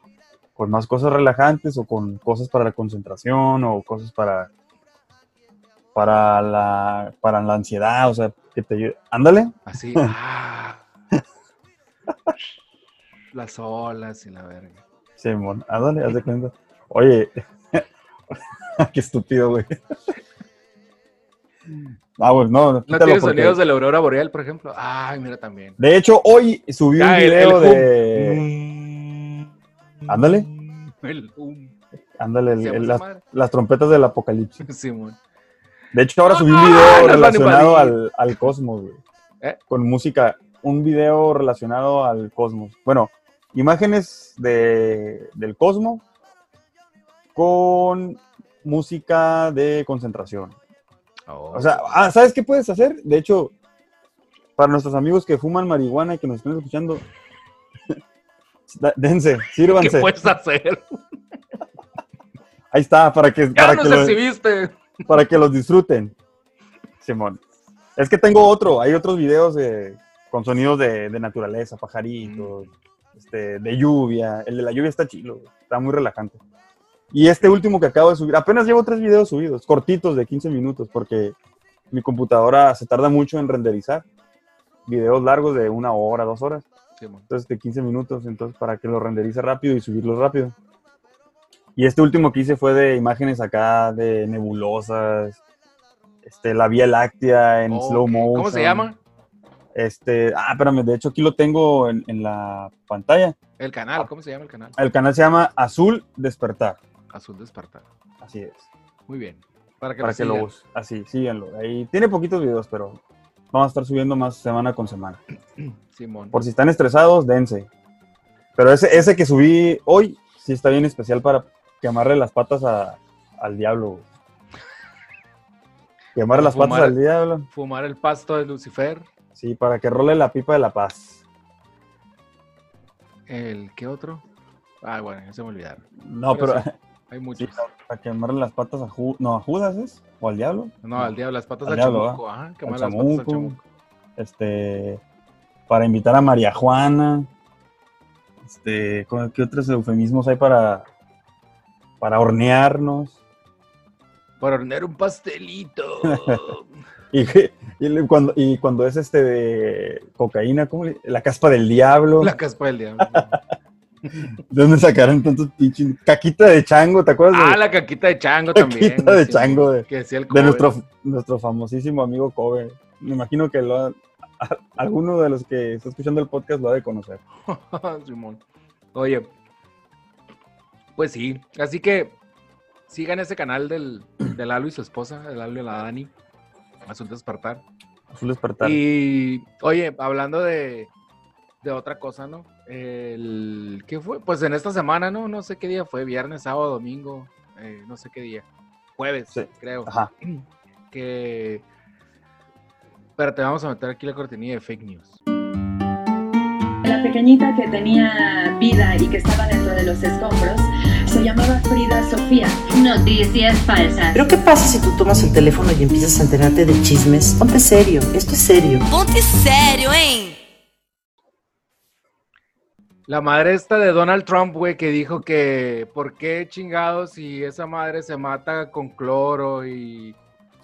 con más cosas relajantes o con cosas para la concentración o cosas para, para, la, para la ansiedad, o sea, que te ayude. Ándale, Así. *laughs* ah. Las olas y la verga. Simón, ándale, haz de cuenta. Oye, *laughs* qué estúpido, güey. Ah, pues no, ¿No tienes porque- sonidos de la aurora boreal, por ejemplo? Ay, mira también. De hecho, hoy subí un Ya, el- video el hum. de... Ándale. El hum. Ándale, el- ¿Se llama el- las trompetas del apocalipsis. *laughs* Simón. De hecho, ahora subí un ¡Ah! video relacionado al, al cosmos, güey. ¿Eh? Con música, un video relacionado al cosmos. Bueno, imágenes de, del cosmos con música de concentración. Oh. O sea, ah, ¿sabes qué puedes hacer? De hecho, para nuestros amigos que fuman marihuana y que nos estén escuchando, *laughs* dense, *laughs* ¿qué sírvanse. puedes hacer? Ahí está, para que, Ya para nos que lo- exhibiste. Para que los disfruten. Simón. Es que tengo otro, hay otros videos de, con sonidos de, de naturaleza, pajaritos, este, de lluvia. El de la lluvia está chilo, está muy relajante. Y este último que acabo de subir, apenas llevo tres videos subidos, cortitos de 15 minutos, porque mi computadora se tarda mucho en renderizar. Videos largos de una hora, dos horas, Simón. entonces de 15 minutos, entonces para que lo renderice rápido y subirlo rápido. Y este último que hice fue de imágenes acá de nebulosas, este, la Vía Láctea en slow motion. ¿Cómo se llama? Este, ah, espérame, de hecho aquí lo tengo en, en la pantalla. El canal, ¿cómo se llama el canal? El canal se llama Azul Despertar, Azul Despertar. así es. Muy bien. Para que, para lo que lo use. Así, síganlo. Ahí tiene poquitos videos, pero vamos a estar subiendo más semana con semana. *clears throat* Simón. Por si están estresados, dense. Pero ese, ese que subí hoy sí está bien especial para quemarle las patas a- al diablo. güey. Para las patas al diablo. Fumar el pasto de Lucifer. Sí, para que role la pipa de la paz. El, ¿qué otro? Ah, bueno, ya se me olvidaron. No, Pero pero Hay *laughs* sí, muchos. para quemarle las patas a Judas. No, a Judas es. ¿O al diablo? No, al diablo, las patas Al diablo, chamuco. Ajá, quemar las patas al chamuco. Este. Para invitar a María Juana. Este. ¿con- ¿Qué otros eufemismos hay para. Para hornearnos? Por hornear un pastelito. *laughs* Y, cuando, y cuando es este de cocaína, ¿cómo le- La caspa del diablo. La caspa del diablo. *laughs* ¿De dónde sacaron tantos pinches? Caquita de chango, ¿te acuerdas? de- Ah, la caquita de chango Caquita también. de güey, sí, chango, de- Que decía el de Kobe. nuestro, nuestro famosísimo amigo Kobe. Me imagino que lo ha- a- alguno de los que está escuchando el podcast lo ha de conocer. *laughs* Simón. Oye, pues sí, así que sigan ese canal del, del Lalo y su esposa, el Lalo y la Dani, Asunto Espartar. Azul despertar. Y, oye, hablando de, de otra cosa, ¿no? El, ¿Qué fue? Pues en esta semana, ¿no? No sé qué día fue, viernes, sábado, domingo, eh, no sé qué día. Jueves, Sí. creo. Ajá. *clears throat* Que... Pero te vamos a meter aquí la cortinilla de fake news. La pequeñita que tenía vida y que estaba dentro de los escombros se llamaba Frida Sofía. Noticias falsas. Pero ¿qué pasa si tú tomas el teléfono y empiezas a enterarte de chismes? Ponte serio, esto es serio. Ponte sério, hein? La madre esta de Donald Trump, güey, que dijo que por qué chingados si esa madre se mata con cloro y,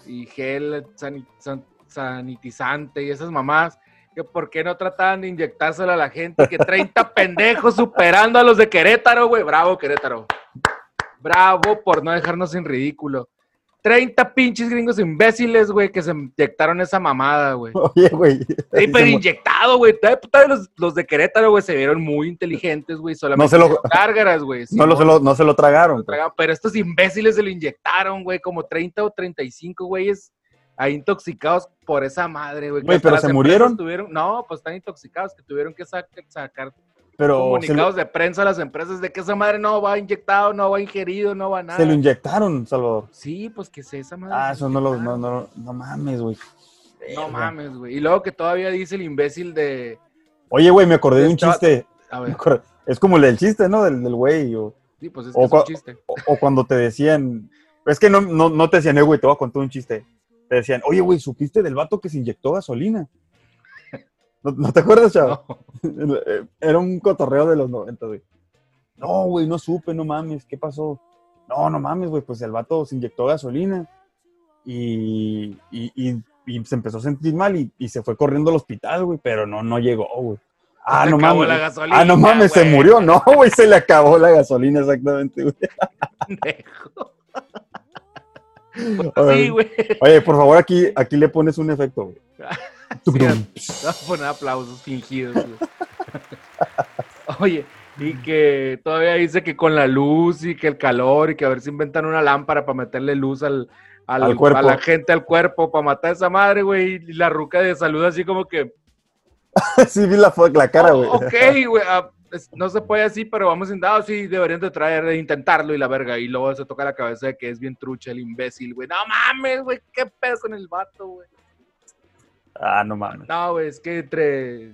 y gel sani- san- sanitizante y esas mamás, que por qué no trataban de inyectárselo a la gente, que 30 *laughs* pendejos superando a los de Querétaro, güey. Bravo, Querétaro. Bravo por no dejarnos en ridículo. 30 pinches gringos imbéciles, güey, que se inyectaron esa mamada, güey. Oye, güey. Sí, *laughs* pero inyectado, güey. Los, los de Querétaro, güey, se vieron muy inteligentes, güey. Solamente No se lo- güey. No, lo, se lo- no se lo tragaron. Pero estos imbéciles se lo inyectaron, güey. Como 30 o 35 güeyes ahí intoxicados por esa madre, güey. Güey, pero ¿se murieron? tuvieron- no, pues están intoxicados que tuvieron que sac- sacar Pero se lo, comunicados de prensa a las empresas de que esa madre no va inyectado, no va ingerido, no va nada. se lo inyectaron, Salvador. Sí, pues que se esa madre. Ah, eso no lo. No, no, no mames, güey. No mames, güey. Y luego que todavía dice el imbécil de. Oye, güey, me acordé de un Estaba- chiste. A ver, Es como el del chiste, ¿no? Del del güey. O, sí, pues es o que es un chiste. o- o cuando te decían. Es que no, no, no te decían, eh, güey, te voy a contar un chiste. Te decían, oye, güey, ¿supiste del vato que se inyectó gasolina? ¿No, no te acuerdas, chavo? No. *laughs* Era un cotorreo de los 90, güey. No, güey, no supe, no mames, ¿qué pasó? No, no mames, güey, pues el vato se inyectó gasolina y, y, y- y se empezó a sentir mal y, y se fue corriendo al hospital, güey, pero no, no llegó, güey. Ah, Se no acabó mames. la gasolina, ah, no mames, se murió. No, güey, se le acabó la gasolina, exactamente, güey. Oye, *laughs* Sí, güey. Oye, por favor, aquí, aquí le pones un efecto, güey. *laughs* *laughs* A poner aplausos fingidos. güey. *laughs* Oye, y que todavía dice que con la luz y que el calor y que a ver si inventan una lámpara para meterle luz al, al- Al cuerpo. a la gente al cuerpo para matar a esa madre, güey. Y la ruca de salud así como que, *laughs* sí, vi la, la cara, güey. "Oh, ok, güey, ah, no se puede así, pero vamos a intentar, sí, deberían de traer, de intentarlo y la verga. Y luego se toca la cabeza de que es bien trucha el imbécil, güey. No mames, güey, qué pedo con el vato, güey. Ah, no mames. No, güey, es que entre,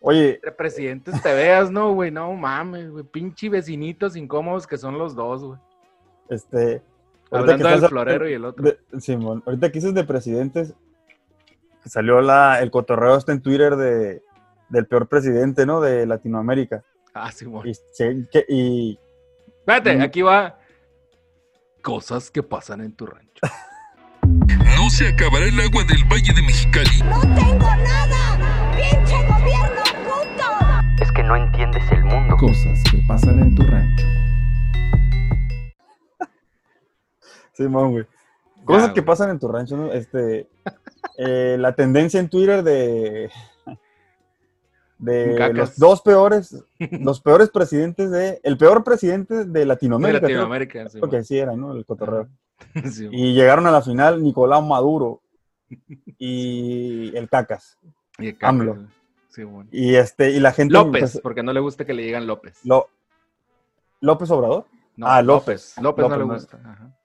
Oye, entre presidentes te veas, ¿no, güey? No mames, güey. Pinche vecinitos incómodos que son los dos, güey. este. ahorita Hablando que del florero y el otro. de- Simón, ahorita que dices de presidentes, salió la, el cotorreo este en Twitter de, del peor presidente, ¿no? De Latinoamérica. Ah, güey. Y, se- que- y- Espérate, Mm. aquí va. Cosas que pasan en tu rancho. *laughs* No se acabará el agua del Valle de Mexicali. No tengo nada. Pinche gobierno puto. Es que no entiendes el mundo. Cosas que pasan en tu rancho. Simón, güey. Cosas Ya, que güey. pasan en tu rancho, ¿no? Este, eh, la tendencia en Twitter de, de Cacas. los dos peores, los peores presidentes de, el peor presidente de De Latinoamérica. creo- Latinoamérica, sí, Creo que sí era, ¿no? El cotorreo. *laughs* Sí. Y llegaron a la final Nicolás Maduro y el Cacas. Y el caca, AMLO. güey. Sí, güey. Y este, y la gente. López, pues, porque no le gusta que le digan López. Lo- López Obrador. No, ah, López. López. López no le no. gusta. Ajá.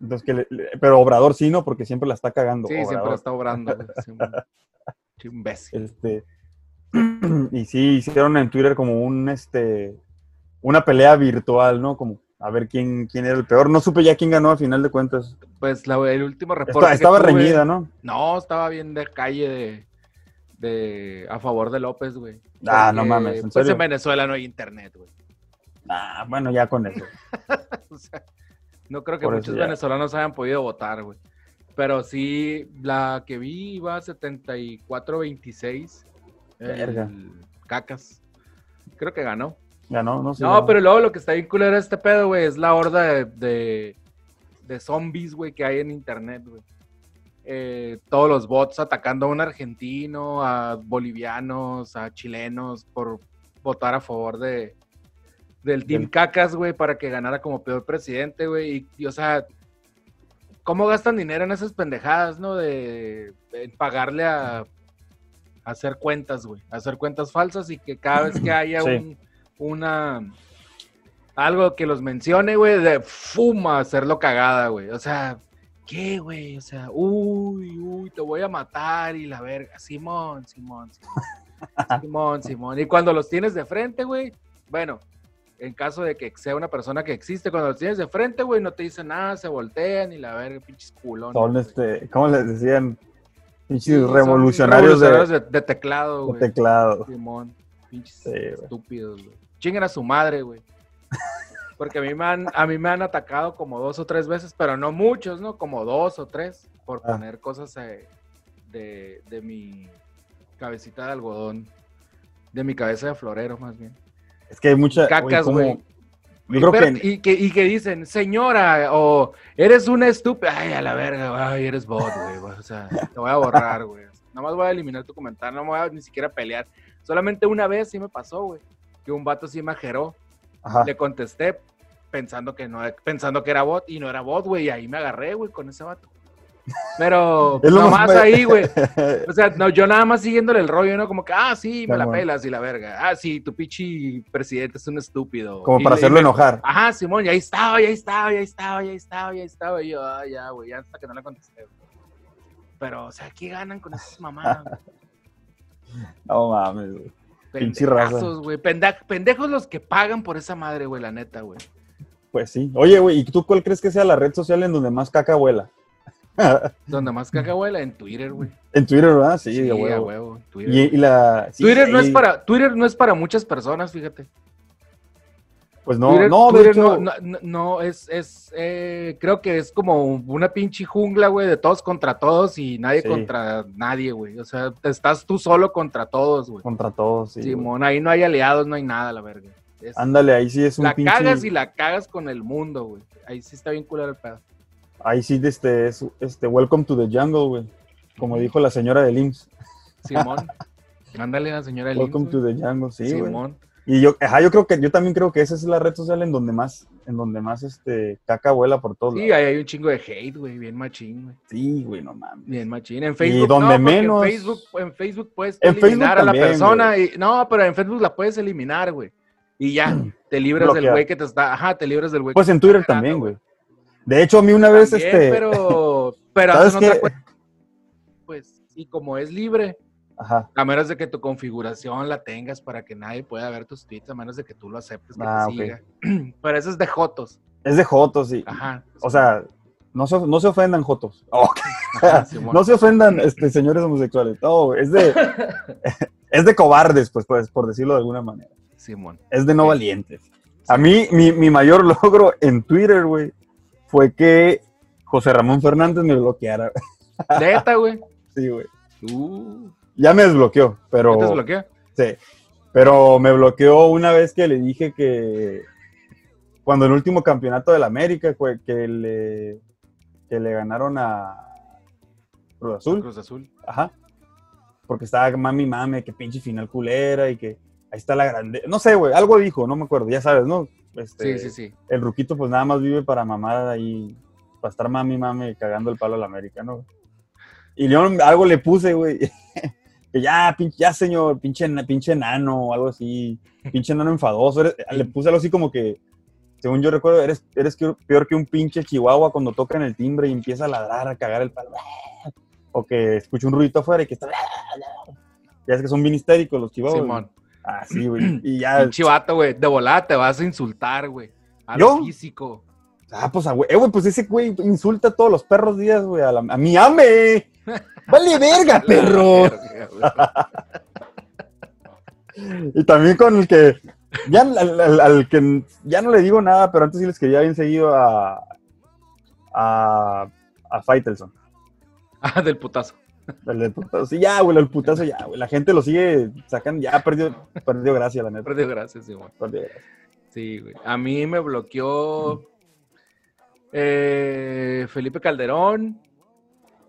Entonces, que le- le- pero Obrador sí, ¿no? Porque siempre la está cagando. Sí, siempre Obrador. está obrando. *laughs* Sí. Qué imbécil. Este, *clears throat* y sí, hicieron en Twitter como un, este, una pelea virtual, ¿no? Como a ver quién, quién era el peor. No supe ya quién ganó a final de cuentas. Pues la- el último reporte. Que estaba tuve- reñida, ¿no? No, estaba bien de calle de, de a favor de López, güey. Ah, no mames, ¿en Pues serio? en Venezuela no hay internet, güey. Ah, bueno, ya con eso. *laughs* O sea, No creo que Por muchos venezolanos hayan podido votar, güey. Pero sí, la que vi iba a 74-26. Verga. El Cacas. Creo que ganó. Ganó, no sé. No, pero luego lo que está bien culero este pedo, güey, es la horda de, de, de zombies, güey, que hay en internet, güey. Eh, todos los bots atacando a un argentino, a bolivianos, a chilenos, por votar a favor de del Team Cacas, güey, para que ganara como peor presidente, güey. Y, y, o sea, ¿cómo gastan dinero en esas pendejadas, no? De, de pagarle a, a hacer cuentas, güey. Hacer cuentas falsas y que cada vez que *clears throat* haya Sí. un, una... Algo que los mencione, güey, de fuma, hacerlo cagada, güey. O sea, ¿qué, güey? O sea, uy, uy, te voy a matar y la verga. Simón, Simón, Simón. *laughs* Simón, Simón. Y cuando los tienes de frente, güey, bueno, en caso de que sea una persona que existe, cuando los tienes de frente, güey, no te dicen nada, se voltean y la verga, pinches culones. Son este, ¿cómo les decían? Pinches Sí, revolucionarios, de- de, de teclado, de, güey. teclado. Simón, pinches Sí, estúpidos, güey. Chinguen a su madre, güey. Porque a mí, me han, a mí me han atacado como dos o tres veces, pero no muchos, ¿no? Como dos o tres, por Ah. poner cosas eh, de, de mi cabecita de algodón. De mi cabeza de florero, más bien. Es que hay mucha. Cacas, güey. Espérate, que. y, que, y que dicen, señora, o eres una estúpida. Ay, a la verga, ay, eres bot, güey. O sea, te voy a borrar, güey. Nada más voy a eliminar tu comentario, no me voy a ni siquiera pelear. Solamente una vez sí me pasó, güey. Que un vato sí me ajeró. Ajá. Le contesté pensando que no, pensando que era bot y no era bot, güey. Y ahí me agarré, güey, con ese vato. Pero *laughs* nomás más- ahí, güey. *laughs* O sea, no, yo nada más siguiéndole el rollo, ¿no? Como que, ah, sí, me la pelas y la verga. Ah, sí, tu pichi presidente es un estúpido. Como Y- para y hacerlo me- enojar. Ajá, Simón, y ahí estaba, y ahí estaba, y ahí estaba, y ahí estaba, y ahí estaba. Y yo, ah, ya, güey, ya hasta que no le contesté. güey. Pero, o sea, ¿qué ganan con esas mamadas? *laughs* No mames, güey. Pendejazos, güey. Pendejos los que pagan por esa madre, güey, la neta, güey. Pues sí. Oye, güey, ¿y tú cuál crees que sea la red social en donde más caca vuela? *laughs* Donde más caga, güey, en Twitter, güey. en Twitter, ¿verdad? Sí, Sí, a huevo. huevo. Twitter, Y, y la. sí, Twitter no es para, Twitter no es para muchas personas, fíjate. Pues no, Twitter, no, de Twitter hecho, no, no, es, es eh, creo que es como una pinche jungla, güey, de todos contra todos y nadie Sí. nadie, güey. O sea, estás tú solo contra todos, güey. contra todos, sí. Simón, ahí no hay aliados, no hay nada, la verga. Es- Ándale, ahí sí es un la pinche. cagas y la cagas con el mundo, güey. Ahí sí está bien culero el pedo. Ahí sí, este, es este, Welcome to the Jungle, güey. Como dijo la señora del IMSS. Simón. Mándale a la señora Lins, Welcome to the Jungle, sí, güey. Simón. Y yo, ajá, yo creo que, yo también creo que esa es la red social en donde más, en donde más, este, caca vuela por todos Sí, ahí hay un chingo de hate, güey, bien machín, güey. Sí, güey, no mames. Bien machín. En Facebook, donde no, menos- En Facebook, en Facebook puedes En Facebook eliminar a la también, persona. Y, no, pero en Facebook la puedes eliminar, güey. Y ya, *clears throat* te libras del güey que te está. Ajá, te libras del güey. Pues que en te Twitter está también, güey. De hecho, a mí una vez, este, Pero, *laughs* pero ¿sabes qué? cuenta, Pues, y como es libre, ajá, a menos de que tu configuración la tengas para que nadie pueda ver tus tweets, a menos de que tú lo aceptes que Ah, te siga. *clears throat* Pero eso es de Jotos. es de Jotos, sí. Ajá. O sea, no se, no se ofendan Jotos. *laughs* Oh, Ajá, *laughs* no se ofendan, este, señores homosexuales. No, es de, *laughs* es de cobardes, pues, pues, por decirlo de alguna manera. Simón. Es de no Sí. valientes. A mí, mi, mi mayor logro en Twitter, güey, fue que José Ramón Fernández me bloqueara. Neta, güey. Sí, güey. Uh, Ya me desbloqueó, pero. ¿qué te desbloquea? Sí. Pero me bloqueó una vez que le dije que cuando el último campeonato del América fue que le, que le ganaron a Cruz Azul. Cruz Azul. Ajá. Porque estaba mami mame, que pinche final culera y que ahí está la grande. No sé, güey, algo dijo, no me acuerdo, ya sabes, ¿no? Este, Sí, sí, sí. El ruquito pues nada más vive para mamar ahí, para estar mami mame cagando el palo al América, ¿no? Y yo algo le puse, güey. *laughs* Que ya, pinche, ya señor, pinche, pinche nano o algo así, *laughs* pinche nano enfadoso. Eres- le puse algo así como que, según yo recuerdo, eres, eres peor que un pinche chihuahua cuando toca en el timbre y empieza a ladrar, a cagar el palo. O que escucha un ruido afuera y que está... Ya es que son bien histéricos los chihuahuas. Simón. Ah, sí, güey. *clears throat* Y ya... Pinche vato, güey. De volada te vas a insultar, güey. A ¿Yo? lo físico. Ah, pues, ah, güey, eh, pues ese güey insulta a todos los perros días, güey, a, la- a mi ame. *laughs* Vale verga, perro. Verga. Y también con el que, ya al, al- al que ya no le digo nada, pero antes sí les quería bien seguido a, a, a Faitelson. *laughs* Ah, del putazo. El del putazo. Sí, ya, güey, el putazo ya, güey. La gente lo sigue sacando, ya perdió, perdió gracia, la neta. Perdió gracias, sí, güey. Perdió gracia. Sí, güey. A mí me bloqueó eh, Felipe Calderón.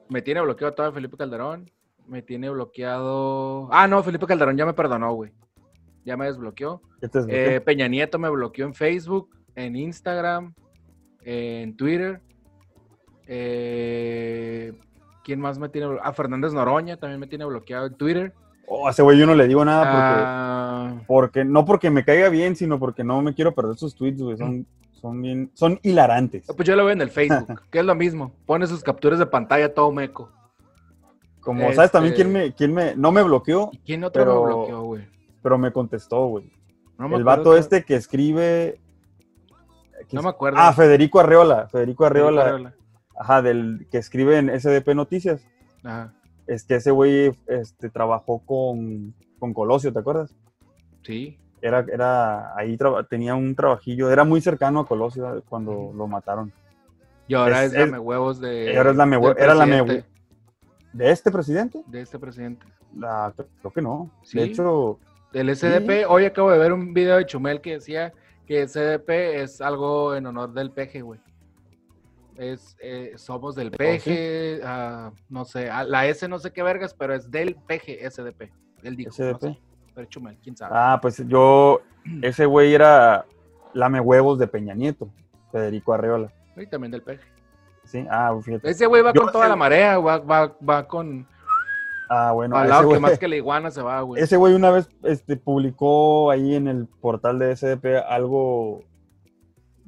Me tiene bloqueado todo Felipe Calderón. Me tiene bloqueado. Ah, no, Felipe Calderón ya me perdonó, güey. Ya me desbloqueó. ¿Qué te Eh? Peña Nieto me bloqueó en Facebook, en Instagram, en Twitter. Eh, ¿Quién más me tiene bloqueado? Ah, Fernández Noroña también me tiene bloqueado en Twitter. Oh, a ese güey yo no le digo nada Ah, porque, porque, no porque me caiga bien, sino porque no me quiero perder sus tweets, güey. Son, son bien, son hilarantes. pues yo lo veo en el Facebook, *laughs* que es lo mismo. Pone sus capturas de pantalla todo meco. Como, ¿sabes también Este- quién me, quién me, no me bloqueó, ¿Y quién otro Pero- me bloqueó, güey? pero me contestó, güey? No El vato este que escribe... que No me acuerdo. Ah, Federico Arreola. Federico Arreola. Arreola. Ajá, del que escribe en SDP Noticias. Ajá, Es que ese güey este, trabajó con, con Colosio, ¿te acuerdas? sí. Era, era, ahí tenía un trabajillo, era muy cercano a Colosio cuando lo mataron. Y ahora Es- es, huevos de. ahora es lame hue- del era lame presidente, ¿De este presidente? De este presidente. Ah, creo que no. Sí. De hecho, El SDP, hoy acabo de ver un video de Chumel que decía que SDP es algo en honor del peje, güey. Es, eh, somos del peje, ah, no sé, ah, la S no sé qué vergas, pero es del peje SDP. Él dijo, no SDP. sé, pero Chumel, quién sabe. Ah, pues yo, *clears throat* ese güey era lame huevos de Peña Nieto, Federico Arreola. Y también del peje. Sí, ah, fíjate. Ese güey va Yo con toda ese- la marea, va, va, va con Ah, bueno, al ese lado que más que la iguana se va, güey. ese güey una vez este, publicó ahí en el portal de SDP algo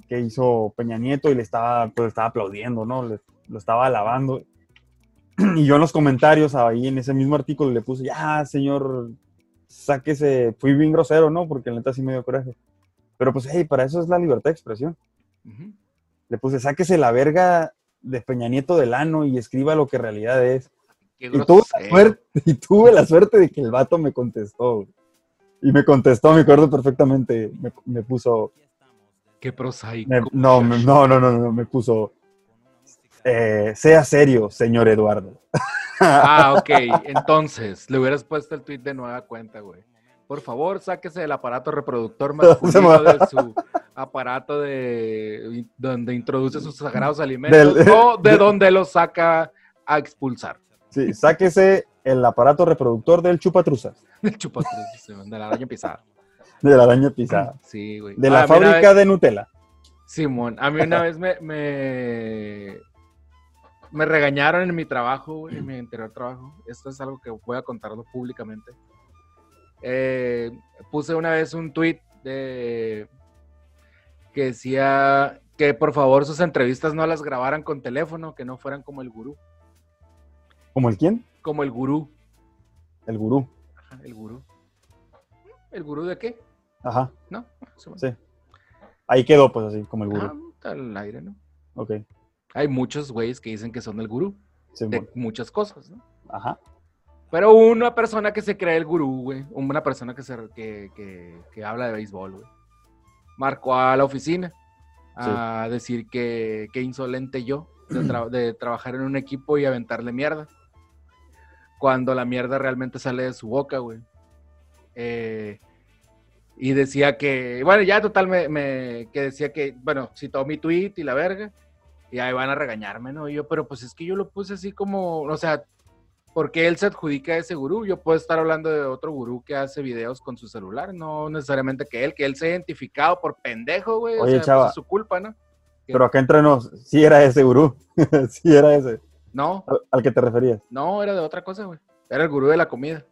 que hizo Peña Nieto y le estaba, pues, estaba aplaudiendo, ¿no? Le- lo estaba alabando. *clears throat* Y yo en los comentarios ahí en ese mismo artículo le puse, ya, señor, sáquese, fui bien grosero, ¿no? Porque la neta sí me dio coraje. Pero pues, hey, para eso es la libertad de expresión. Le puse, sáquese la verga de Peña Nieto del ano y escriba lo que en realidad es. Y tuve, la suerte, *laughs* y tuve la suerte de que el vato me contestó. Y me contestó, me acuerdo perfectamente. Me, me puso. Qué prosaico. me- no, me- no, no, no, no, me puso. Eh, sea serio, señor Eduardo. Ah, *laughs* ok. Entonces, le hubieras puesto el tweet de nueva cuenta, güey. Por favor, sáquese del aparato reproductor *laughs* masculino de su aparato de donde introduce sus sagrados alimentos *laughs* Del- o de de- donde los saca a expulsar. Sí, sáquese el aparato reproductor del chupatruzas, Del chupatruz, de la araña pisada. de la araña pisada, Sí, güey. de Ah, la a mí una fábrica vez- de Nutella. Simón, a mí una vez me, me, me regañaron en mi trabajo, en mi anterior trabajo. Esto es algo que voy a contarlo públicamente. Eh, puse una vez un tweet de que decía que por favor sus entrevistas no las grabaran con teléfono, que no fueran como el gurú. ¿Como el quién? Como el gurú. El gurú. Ajá, el gurú. ¿El gurú de qué? Ajá, ¿No? Sí. Ahí quedó, pues así, como el Ah, gurú. está al aire, ¿no? Ok. Hay muchos güeyes que dicen que son el gurú sí, de bueno. muchas cosas, ¿no? Ajá. Pero una persona que se cree el gurú, güey, una persona que, se, que, que- que habla de béisbol, güey, marcó a la oficina a decir que, que insolente yo de, *clears throat* tra- de trabajar en un equipo y aventarle mierda. Cuando la mierda realmente sale de su boca, güey. Eh, y decía que, bueno, ya total, me, me- que decía que, bueno, citó mi tweet y la verga, y ahí van a regañarme, ¿no? Y yo, pero pues es que yo lo puse así como, o sea, porque él se adjudica a ese gurú. Yo puedo estar hablando de otro gurú que hace videos con su celular, no necesariamente que él, que él se ha identificado por pendejo, güey. o Oye, sea, pues, es su culpa, ¿no? Pero acá entre nos, sí era ese gurú. *laughs* sí era ese. No, Al, al que te referías. no, era de otra cosa, güey. Era el gurú de la comida.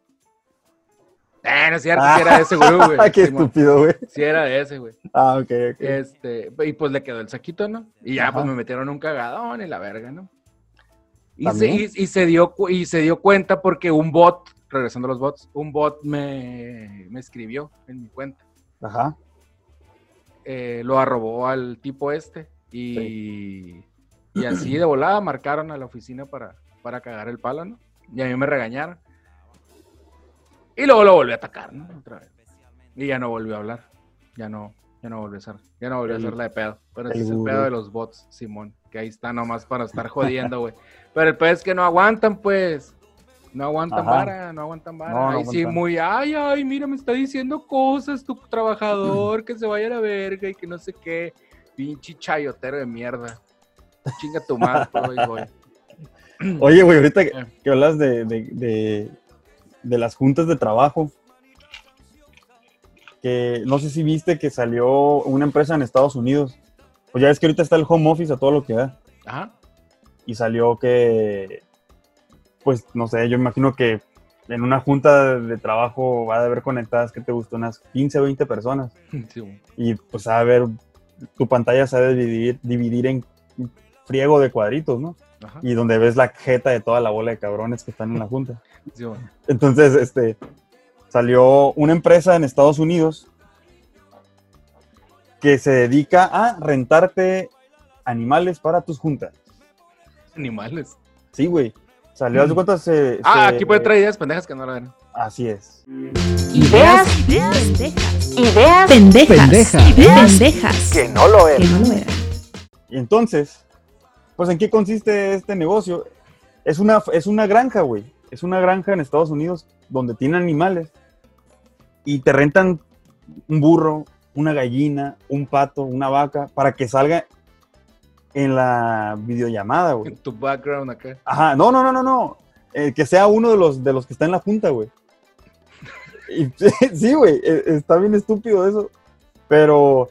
Eh, no es cierto, sí era de ese güey. Ah, *laughs* qué estúpido, güey. Sí era de ese, güey. Ah, ok, ok. Este, y pues le quedó el saquito, ¿no? Y ya, Ajá. pues me metieron un cagadón y la verga, ¿no? Y se, y, y se dio, y se dio cuenta porque un bot, regresando a los bots, un bot me, me escribió en mi cuenta. Ajá. Eh, lo arrobó al tipo este y, y así de volada marcaron a la oficina para, para cagar el palo, ¿no? Y a mí me regañaron. Y luego lo volví a atacar, ¿no? Otra vez. Y ya no volvió a hablar. Ya no, ya no volvió a hacer, ya no volvió a El- hacerla de pedo. Pero ese es el pedo de los bots, Simón. que ahí está nomás para estar jodiendo, güey. Pero el pez es que no aguantan, pues. No aguantan Ajá. vara, no aguantan vara. No, no ahí sí, muy, ay, ay, mira, me está diciendo cosas, tu trabajador, que se vaya a la verga y que no sé qué. Pinche chayotero de mierda. Chinga tu madre, *laughs* güey, güey. Oye, güey, ahorita que, Eh. que hablas de, de, de- de las juntas de trabajo, que no sé si viste que salió una empresa en Estados Unidos. Pues ya ves que ahorita está el home office a todo lo que da. Ajá. Y salió que, pues no sé, yo imagino que en una junta de trabajo va a haber conectadas, que te gustó? Unas 15 o 20 personas. *laughs* Sí. Y pues a ver, tu pantalla se ha de dividir, dividir en friego de cuadritos, ¿no? Ajá. y donde ves la jeta de toda la bola de cabrones que están en la junta. *laughs* Sí. Entonces, este, salió una empresa en Estados Unidos que se dedica a rentarte animales para tus juntas. Animales. Sí, güey. Salió, haz de cuenta, se... Ah, se- aquí puede traer ideas pendejas que no la ven. Así es. Ideas Pendejas. pendejas. Pendejas. Ideas pendejas. Que no lo Que no lo eran. Y entonces, pues, ¿en qué consiste este negocio? Es una, es una granja, güey. Es una granja en Estados Unidos donde tienen animales y te rentan un burro, una gallina, un pato, una vaca, para que salga en la videollamada, güey. En tu background acá. Ajá, no, no, no, no, no. Eh, que sea uno de los, de los que está en la junta, güey. *laughs* Y, *laughs* sí, güey, eh, está bien estúpido eso. Pero,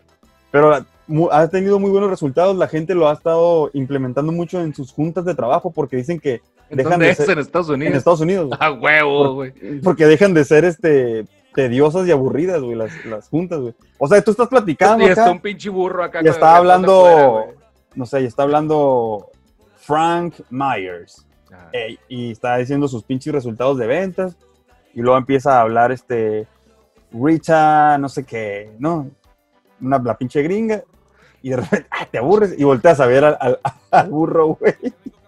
pero ha tenido muy buenos resultados. La gente lo ha estado implementando mucho en sus juntas de trabajo porque dicen que ¿En Dejan de es? ser- En Estados Unidos. en Estados Unidos, güey, *laughs* Ah, huevo, güey. porque dejan de ser este tediosas y aburridas, güey, las, las juntas, güey. O sea, tú estás platicando Y está un pinche burro acá. y está hablando, no sé, y está hablando Frank Myers. Ajá. Ey, y está diciendo sus pinches resultados de ventas y luego empieza a hablar este Rita, no sé qué, ¿no? Una, la pinche gringa y de repente ah, te aburres y volteas a ver al, al- *laughs* al burro, güey.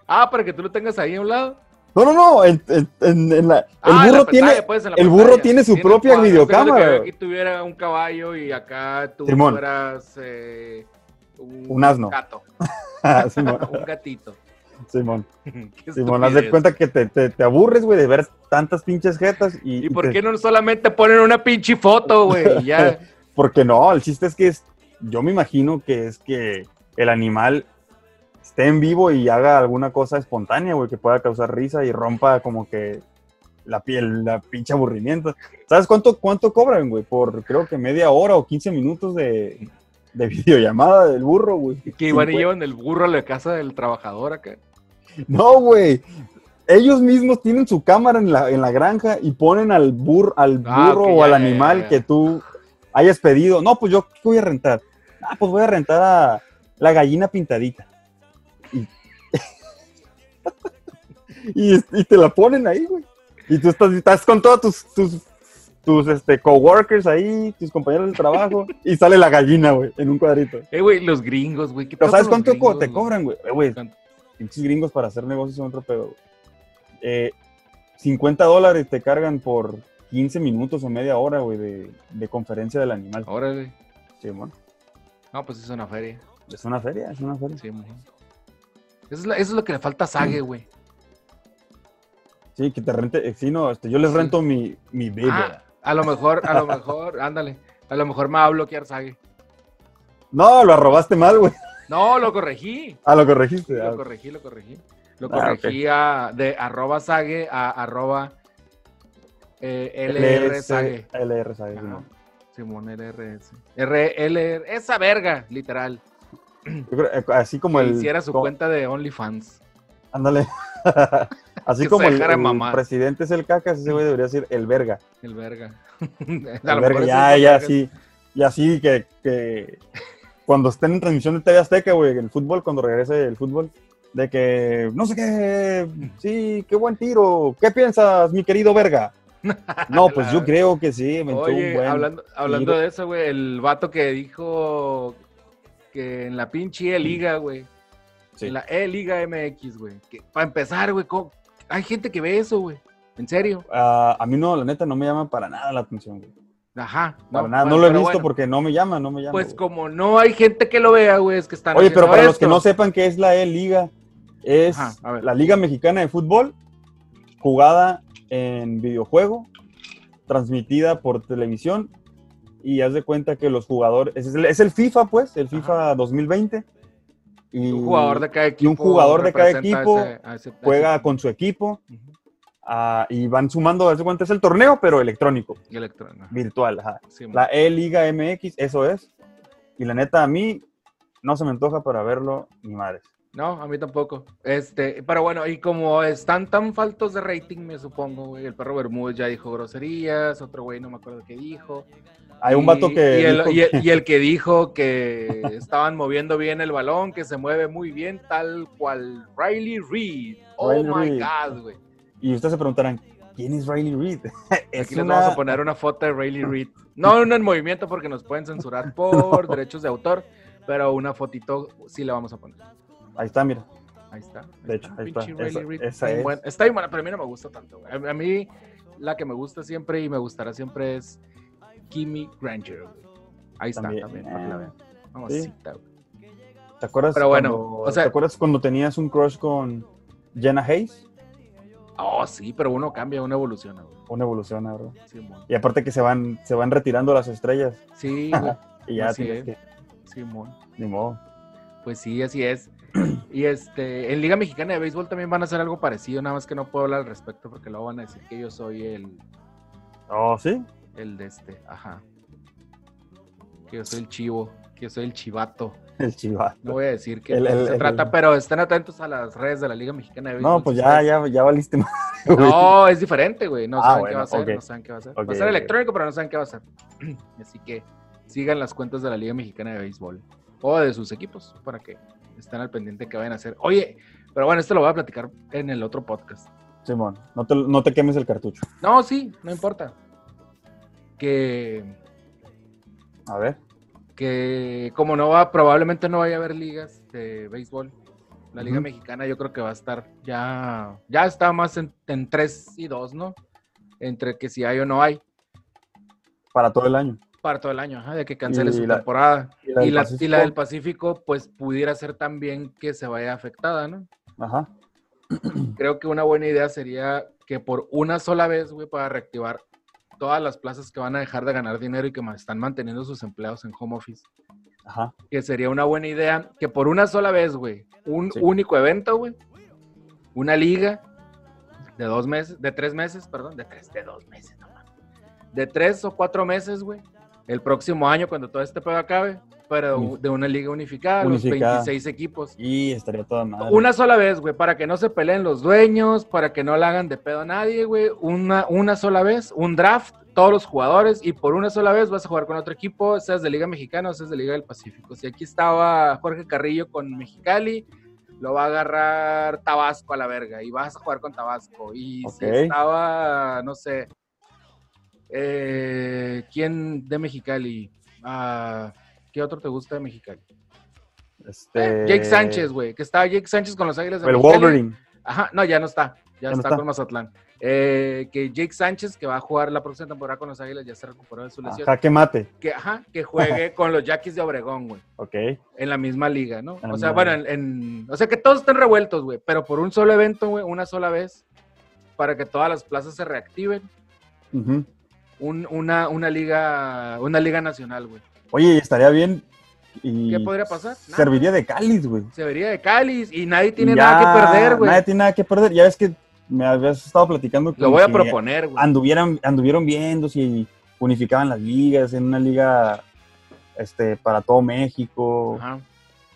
Ah, para que tú lo tengas ahí a un lado. No, no, no, en, en- en- en la- el Ah, burro la tiene, pues, la el burro tiene su propia cuadro. videocámara, que. Aquí tuviera un caballo y acá tú Simón. fueras eh, un, Un asno. gato, *laughs* Ah, *laughs* un gatito. Simón, Simón, haz de cuenta que te, te, te aburres, güey, de ver tantas pinches jetas y, ¿Y por te- qué no solamente ponen una pinche foto, güey? Ya. Porque no, el chiste es que es, yo me imagino que es que el animal esté en vivo y haga alguna cosa espontánea, güey, que pueda causar risa y rompa como que la piel, la pinche aburrimiento. ¿Sabes cuánto, cuánto cobran, güey? Por creo que media hora o 15 minutos de, de *laughs* videollamada del burro, güey. Que iban y Cincu- llevan el burro a la casa del trabajador acá. No, güey. Ellos mismos tienen su cámara en la, en la granja y ponen al, bur, al Ah, burro o al animal que tú hayas pedido. No, pues yo ¿qué voy a rentar. Ah, pues voy a rentar a la gallina pintadita. Y, *laughs* y, y te la ponen ahí, güey. Y tú estás, estás con todos tus, tus, tus este, coworkers ahí, tus compañeros de trabajo, y sale la gallina, güey, en un cuadrito. Eh, güey, los gringos, güey. ¿qué Pero ¿sabes cuánto gringos, te cobran, güey? Eh, güey, pinches gringos para hacer negocios son otro pedo. güey. Eh, 50 dólares te cargan por 15 minutos o media hora, güey, de, de conferencia del animal. Órale. Sí, bueno, No, pues es una feria. es una feria, es una feria. Sí, mo. eso, es la- eso es lo que le falta a Sage, güey. Sí, que te rente, eh, sí, no, este, yo les Sí. rento mi, mi biblia. Ah, a lo mejor, a lo *laughs* mejor, ándale. A lo mejor me va a bloquear Sage. No, lo arrobaste mal, güey. No, lo corregí. Ah, lo corregiste. ah, Lo corregí, lo corregí. Lo Ah, corregí a, de arroba Sage a arroba eh, LR LS, Sage. LR Sage, Ajá. Simón. Simón LRS. RLR, esa verga, literal. Yo creo, eh, así como el. hiciera su cuenta de OnlyFans. Ándale. *laughs* así Que como el, el presidente es el cacas, ese güey debería decir el verga. El verga. El *laughs* verga, ya, ya, verga. sí. Y así que, que cuando estén en transmisión de TV Azteca, güey, el fútbol, cuando regrese el fútbol, de que, no sé qué, sí, qué buen tiro. ¿Qué piensas, mi querido verga? *laughs* No, pues yo creo que sí, me echó un Oye, buen hablando, hablando de eso, güey, el vato que dijo que en la pinche E-Liga, güey, Sí. en la E-Liga MX, güey, para empezar, güey, ¿cómo- hay gente que ve eso, güey, en serio. Ah, a mí no, la neta, no me llama para nada la atención, güey. Ajá. Para nada, no lo he visto bueno, porque no me llama, no me llama. Pues güey. como no hay gente que lo vea, güey, es que están Oye, pero para los que no sepan qué es la E-Liga, es Ajá, a ver. la Liga Mexicana de Fútbol, jugada en videojuego, transmitida por televisión, y haz de cuenta que los jugadores, es el, es el FIFA, pues, el FIFA 2020. Y un jugador de cada equipo. un jugador de cada equipo ese- ese- juega ese- con su equipo ah, y van sumando, haz de cuenta, es el torneo, pero electrónico, ajá. virtual. ajá. Sí, La E-Liga MX, eso es. Y la neta, a mí no se me antoja para verlo ni madres. No, a mí tampoco. Este, pero bueno, y como están tan faltos de rating, me supongo, güey. El perro Bermúdez ya dijo groserías, otro güey no me acuerdo qué dijo. Hay un vato que. Y el, dijo y el- que- y el que dijo que estaban moviendo bien el balón, que se mueve muy bien, tal cual Riley Reid. Oh Riley my. God, güey. Y ustedes se preguntarán, ¿quién es Riley Reid? *laughs* es Aquí les una- vamos a poner una foto de Riley Reid. No una en movimiento porque nos pueden censurar por *laughs* derechos de autor, pero una fotito sí le vamos a poner. Ahí está, mira. Ahí está. ahí De hecho, ahí está. Esa- es. buena- Está bien buena, pero a mí no me gusta tanto. güey. A, mí la que me gusta siempre y me gustará siempre es Kimmy Granger. güey. Ahí está También. para que la vean. Mamacita, güey. ¿Te acuerdas, Pero bueno, cuando, o sea- ¿te acuerdas cuando tenías un crush con Jenna Hayes? Oh, sí, pero uno cambia, uno evoluciona. güey. Una evolución, ¿verdad? Sí. Y aparte que se van, se van retirando las estrellas Sí, *laughs* güey. y ya Así tienes es. que, Sí, mon. ni modo. Pues sí, así es. Y este, en Liga Mexicana de Béisbol también van a hacer algo parecido, nada más que no puedo hablar al respecto porque luego van a decir que yo soy el, Oh, ¿sí? el de este, ajá. Que yo soy el chivo, que yo soy el chivato. El chivato. No voy a decir que El- el- se el- trata, pero estén atentos a las redes de la Liga Mexicana de Béisbol. No, pues ya, ya, ya valiste más. *laughs* No, es diferente, güey. No Ah, saben qué va a ser, no saben qué va a ser. Va a ser electrónico, pero no saben qué va a ser. *clears throat* Así que sigan las cuentas de la Liga Mexicana de Béisbol o de sus equipos para que estén al pendiente que vayan a hacer. Oye, pero bueno, esto lo voy a platicar en el otro podcast. Simón, no te, no te quemes el cartucho. No, sí, no importa. Que, A ver. que como no va, probablemente no vaya a haber ligas de béisbol. La Liga. Mexicana yo creo que va a estar ya, ya está más en, en 3 y 2, ¿no? Entre que si hay o no hay. Para todo el año. Para todo el año, ajá, de que cancele Y su la- temporada. y la Y del la, y Pacífico. la del Pacífico, pues pudiera ser también que se vaya afectada, ¿no? Ajá. *clears throat* Creo que una buena idea sería que por una sola vez, güey, para reactivar todas las plazas que van a dejar de ganar dinero y que están manteniendo sus empleados en home office, Ajá. que sería una buena idea que por una sola vez, güey, un Sí. único evento, güey, una liga de dos meses, de tres meses, perdón, de tres, de dos meses, no. De tres o cuatro meses, güey, el próximo año cuando todo este pedo acabe, pero de una liga unificada, Unificada. los 26 equipos. Y estaría toda madre. Una sola vez, güey, para que no se peleen los dueños, para que no le hagan de pedo a nadie, güey. Una, una sola vez, un draft, todos los jugadores, y por una sola vez vas a jugar con otro equipo, seas de Liga Mexicana o seas de Liga del Pacífico. Si aquí estaba Jorge Carrillo con Mexicali, lo va a agarrar Tabasco a la verga, y vas a jugar con Tabasco. Y si estaba, no sé, eh, ¿quién de Mexicali? Ah, ¿Qué otro te gusta de Mexicali? Este... Jake Sánchez, güey, que estaba Jake Sánchez con los Águilas de El Mexicali. Wolverine. Ajá, no, ya no está. Ya, Ya no está, con Mazatlán. Eh, que Jake Sánchez, que va a jugar la próxima temporada con los Águilas, ya se recuperó de su lesión. Jaque mate. Que, ajá, que juegue *laughs* con los Yaquis de Obregón, güey. Ok. En la misma liga, ¿no? O sea, bueno, en, en- o sea, que todos estén revueltos, güey. Pero por un solo evento, güey, una sola vez, para que todas las plazas se reactiven. Ujú. Un- una, una liga, una liga nacional, güey. Oye, estaría bien. Y ¿Qué podría pasar? Nada. Serviría de cáliz, güey. Se vería de Cáliz y nadie tiene nada que perder, güey. Nadie tiene nada que perder. Ya ves que me habías estado platicando Lo con voy a que proponer, güey. Anduvieran, anduvieron viendo si unificaban las ligas en una liga este, para todo México. Ajá.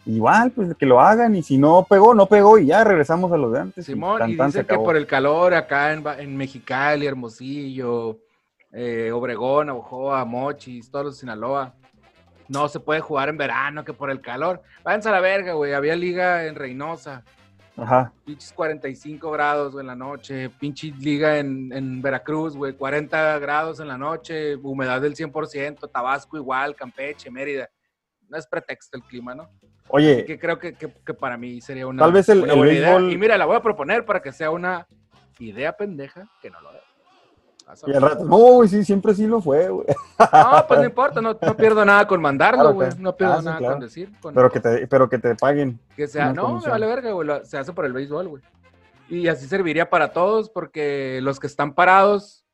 Igual, pues que lo hagan. Y si no pegó, no pegó. Y ya regresamos a los de antes. Simón, y tan, se dicen que por el calor acá en, en Mexicali, Hermosillo, eh, Obregón, Ojoa, Mochis, todos los de Sinaloa, no se puede jugar en verano, que por el calor. Váyanse a la verga, güey. Había liga en Reynosa, Ajá. pinches 45 grados güey, en la noche. Pinche liga en, en Veracruz, güey, 40 grados en la noche, humedad del 100%, Tabasco igual, Campeche, Mérida. No es pretexto el clima, ¿no? Oye, que creo que, que- que para mí sería una, Tal vez el- una el buena idea. béisbol- Y mira, la voy a proponer para que sea una idea pendeja que no lo es. Y al rato, no, güey, sí, siempre sí lo fue, güey. No, pues no importa, no, no pierdo nada con mandarlo, güey. claro. No pierdo Ah, sí, nada claro. con decir. con- Pero que te, pero que te paguen. Que sea, no, me comisión. vale verga, güey. Se hace por el béisbol, güey. Y así serviría para todos, porque los que están parados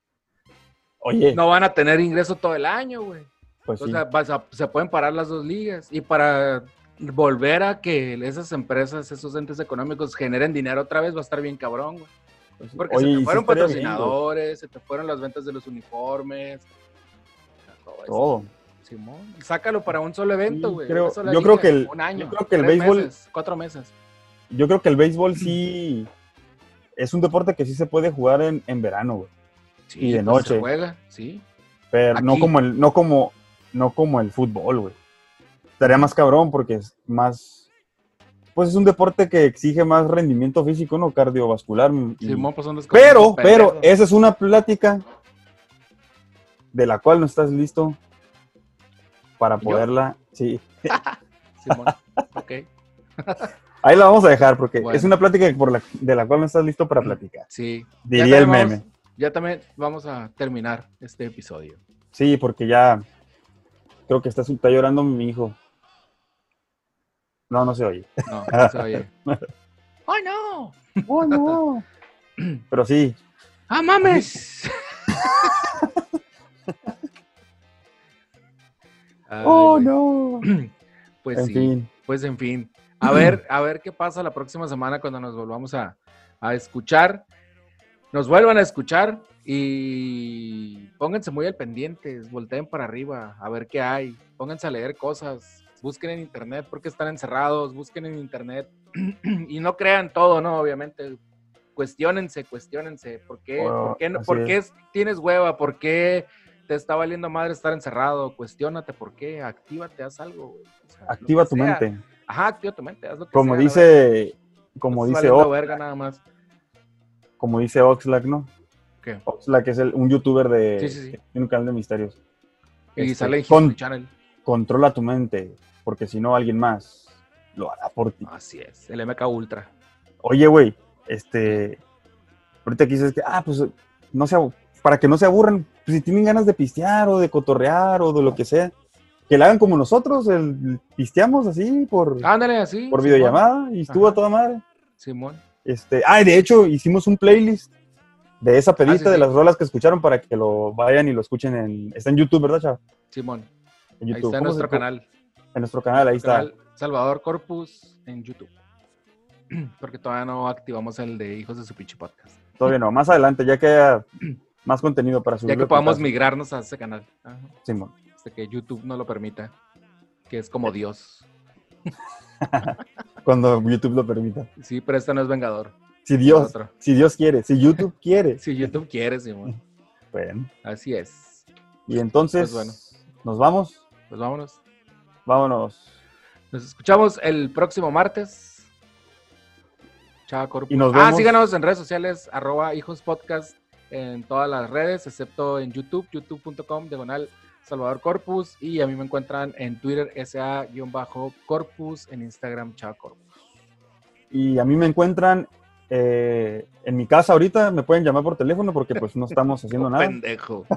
Oye, no van a tener ingreso todo el año, güey. pues O sí. vas a- se pueden parar las dos ligas. Y para volver a que esas empresas, esos entes económicos generen dinero otra vez, va a estar bien cabrón, güey. Pues. Porque Oye, se te fueron patrocinadores, se te fueron las ventas de los uniformes. Todo eso. Todo. Simón, sácalo para un solo evento, Sí, güey. yo creo que el- un año, yo creo que el béisbol- meses, cuatro meses. Yo creo que el béisbol *clears throat* sí es un deporte que sí se puede jugar en, en verano, güey. Sí, Y de pues, Se noche. juega, sí. Pero no como el, no como, no como el fútbol, güey. Estaría más cabrón porque es más. Pues es un deporte que exige más rendimiento físico, ¿no? Cardiovascular. y- Simón, pues son pero, pero, esa es una plática de la cual no estás listo para ¿Yo? poderla. Sí. *laughs* Simón, ok. Ahí la vamos a dejar porque Bueno. es una plática por la, de la cual no estás listo para platicar. Sí. Diría el meme. vamos- ya también vamos a terminar este episodio. Sí, porque ya creo que está, está llorando mi hijo. No, no se oye. No, no se oye. *laughs* ¡Ay, no! Oh, no. *laughs* Pero sí, ¡Ah, mames! *laughs* Ay, oh no. *clears throat* Pues en sí, fin, pues en fin. A ver, *clears throat* a ver qué pasa la próxima semana cuando nos volvamos a, a escuchar. Nos vuelvan a escuchar y pónganse muy al pendiente, volteen para arriba a ver qué hay, pónganse a leer cosas, busquen en internet porque están encerrados, busquen en internet *clears throat* y no crean todo, ¿no? Obviamente, cuestionense, cuestionense, ¿por qué, ¿por qué, por qué es. tienes hueva? ¿Por qué te está valiendo madre estar encerrado? Cuestiónate, ¿por qué? Actívate, haz algo, güey. O sea, lo activa tu sea. mente. Ajá, activa tu mente, haz lo que Como sea, dice, como dice, verga nada más. como dice Oxlack, ¿no? ¿Qué? Oxlack es el- un youtuber de Sí, sí, sí. que tiene un canal de misterios. Y Este, sale en con- Channel. controla tu mente, porque si no alguien más lo hará por ti. Así es, el MK Ultra. Oye, güey, este, ahorita aquí dices que, ah, pues, no se, para que no se aburran, pues si tienen ganas de pistear o de cotorrear o de lo que sea, que la hagan como nosotros, el, pisteamos así por, Ándale, así. por Simón. videollamada y estuvo Ajá. a toda madre. Simón. Este, ah, y de hecho hicimos un playlist de esa pedita Ah, sí, de sí. las rolas que escucharon para que lo vayan y lo escuchen en, está en YouTube, ¿verdad? Simón. En Ahí YouTube. está en ¿Cómo se- nuestro canal. En nuestro canal, ahí está. Salvador Corpus en YouTube. *clears throat* Porque todavía no activamos el de Hijos de su pinche podcast. Todavía no, más adelante, ya que haya *clears throat* más contenido para subir. Ya que podamos migrarnos a ese canal. Ajá. Simón. Hasta que YouTube no lo permita. Que es como Dios. *laughs* Cuando YouTube lo permita. Sí, pero este no es Vengador. Si Dios, si Dios quiere, si YouTube *laughs* quiere. Si YouTube quiere, Simón. Bueno, Así es. y entonces Pues bueno. nos vamos, Pues vámonos. Vámonos. Nos escuchamos el próximo martes. Chava Corpus. Y nos Ah, vemos- síganos en redes sociales, arroba hijos podcast en todas las redes, excepto en YouTube, youtube.com, diagonal Salvador Corpus. Y a mí me encuentran en Twitter, SA-Corpus, en Instagram, Chava Corpus. Y a mí me encuentran eh, en mi casa ahorita, me pueden llamar por teléfono porque pues no estamos haciendo *laughs* nada. Pendejo. *laughs*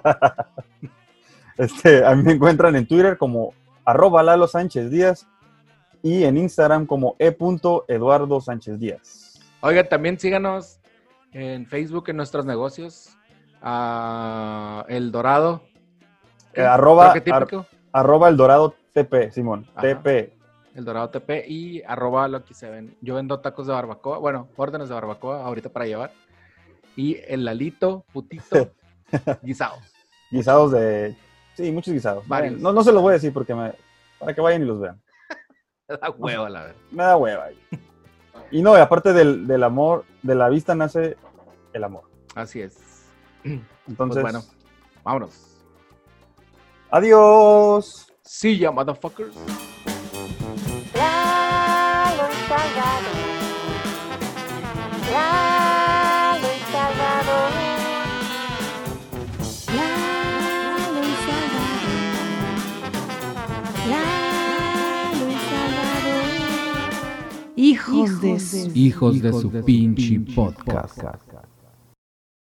Este, a mí me encuentran en Twitter como arroba Lalo Sánchez Díaz y en Instagram como e.eduardo Sánchez Díaz. Oigan, también síganos en Facebook en nuestros negocios. a El Dorado. Eh, arroba- Arquetípico. Arroba el dorado TP, Simón. Ajá. TP. El Dorado TP y arroba lo que se ven. Yo vendo tacos de barbacoa, bueno, órdenes de barbacoa ahorita para llevar. Y el Lalito, putito, *laughs* guisados. Guisados de. Sí, muchos guisados. Varios. No, no se los voy a decir porque me, para que vayan y los vean. *laughs* Da huevo, la verdad. Me da hueva. Y no, y aparte del, del amor, de la vista nace el amor. Así es. Entonces, Pues bueno, vámonos. adiós. See ya, motherfuckers. Hijos de su Hijos de su pinche podcast.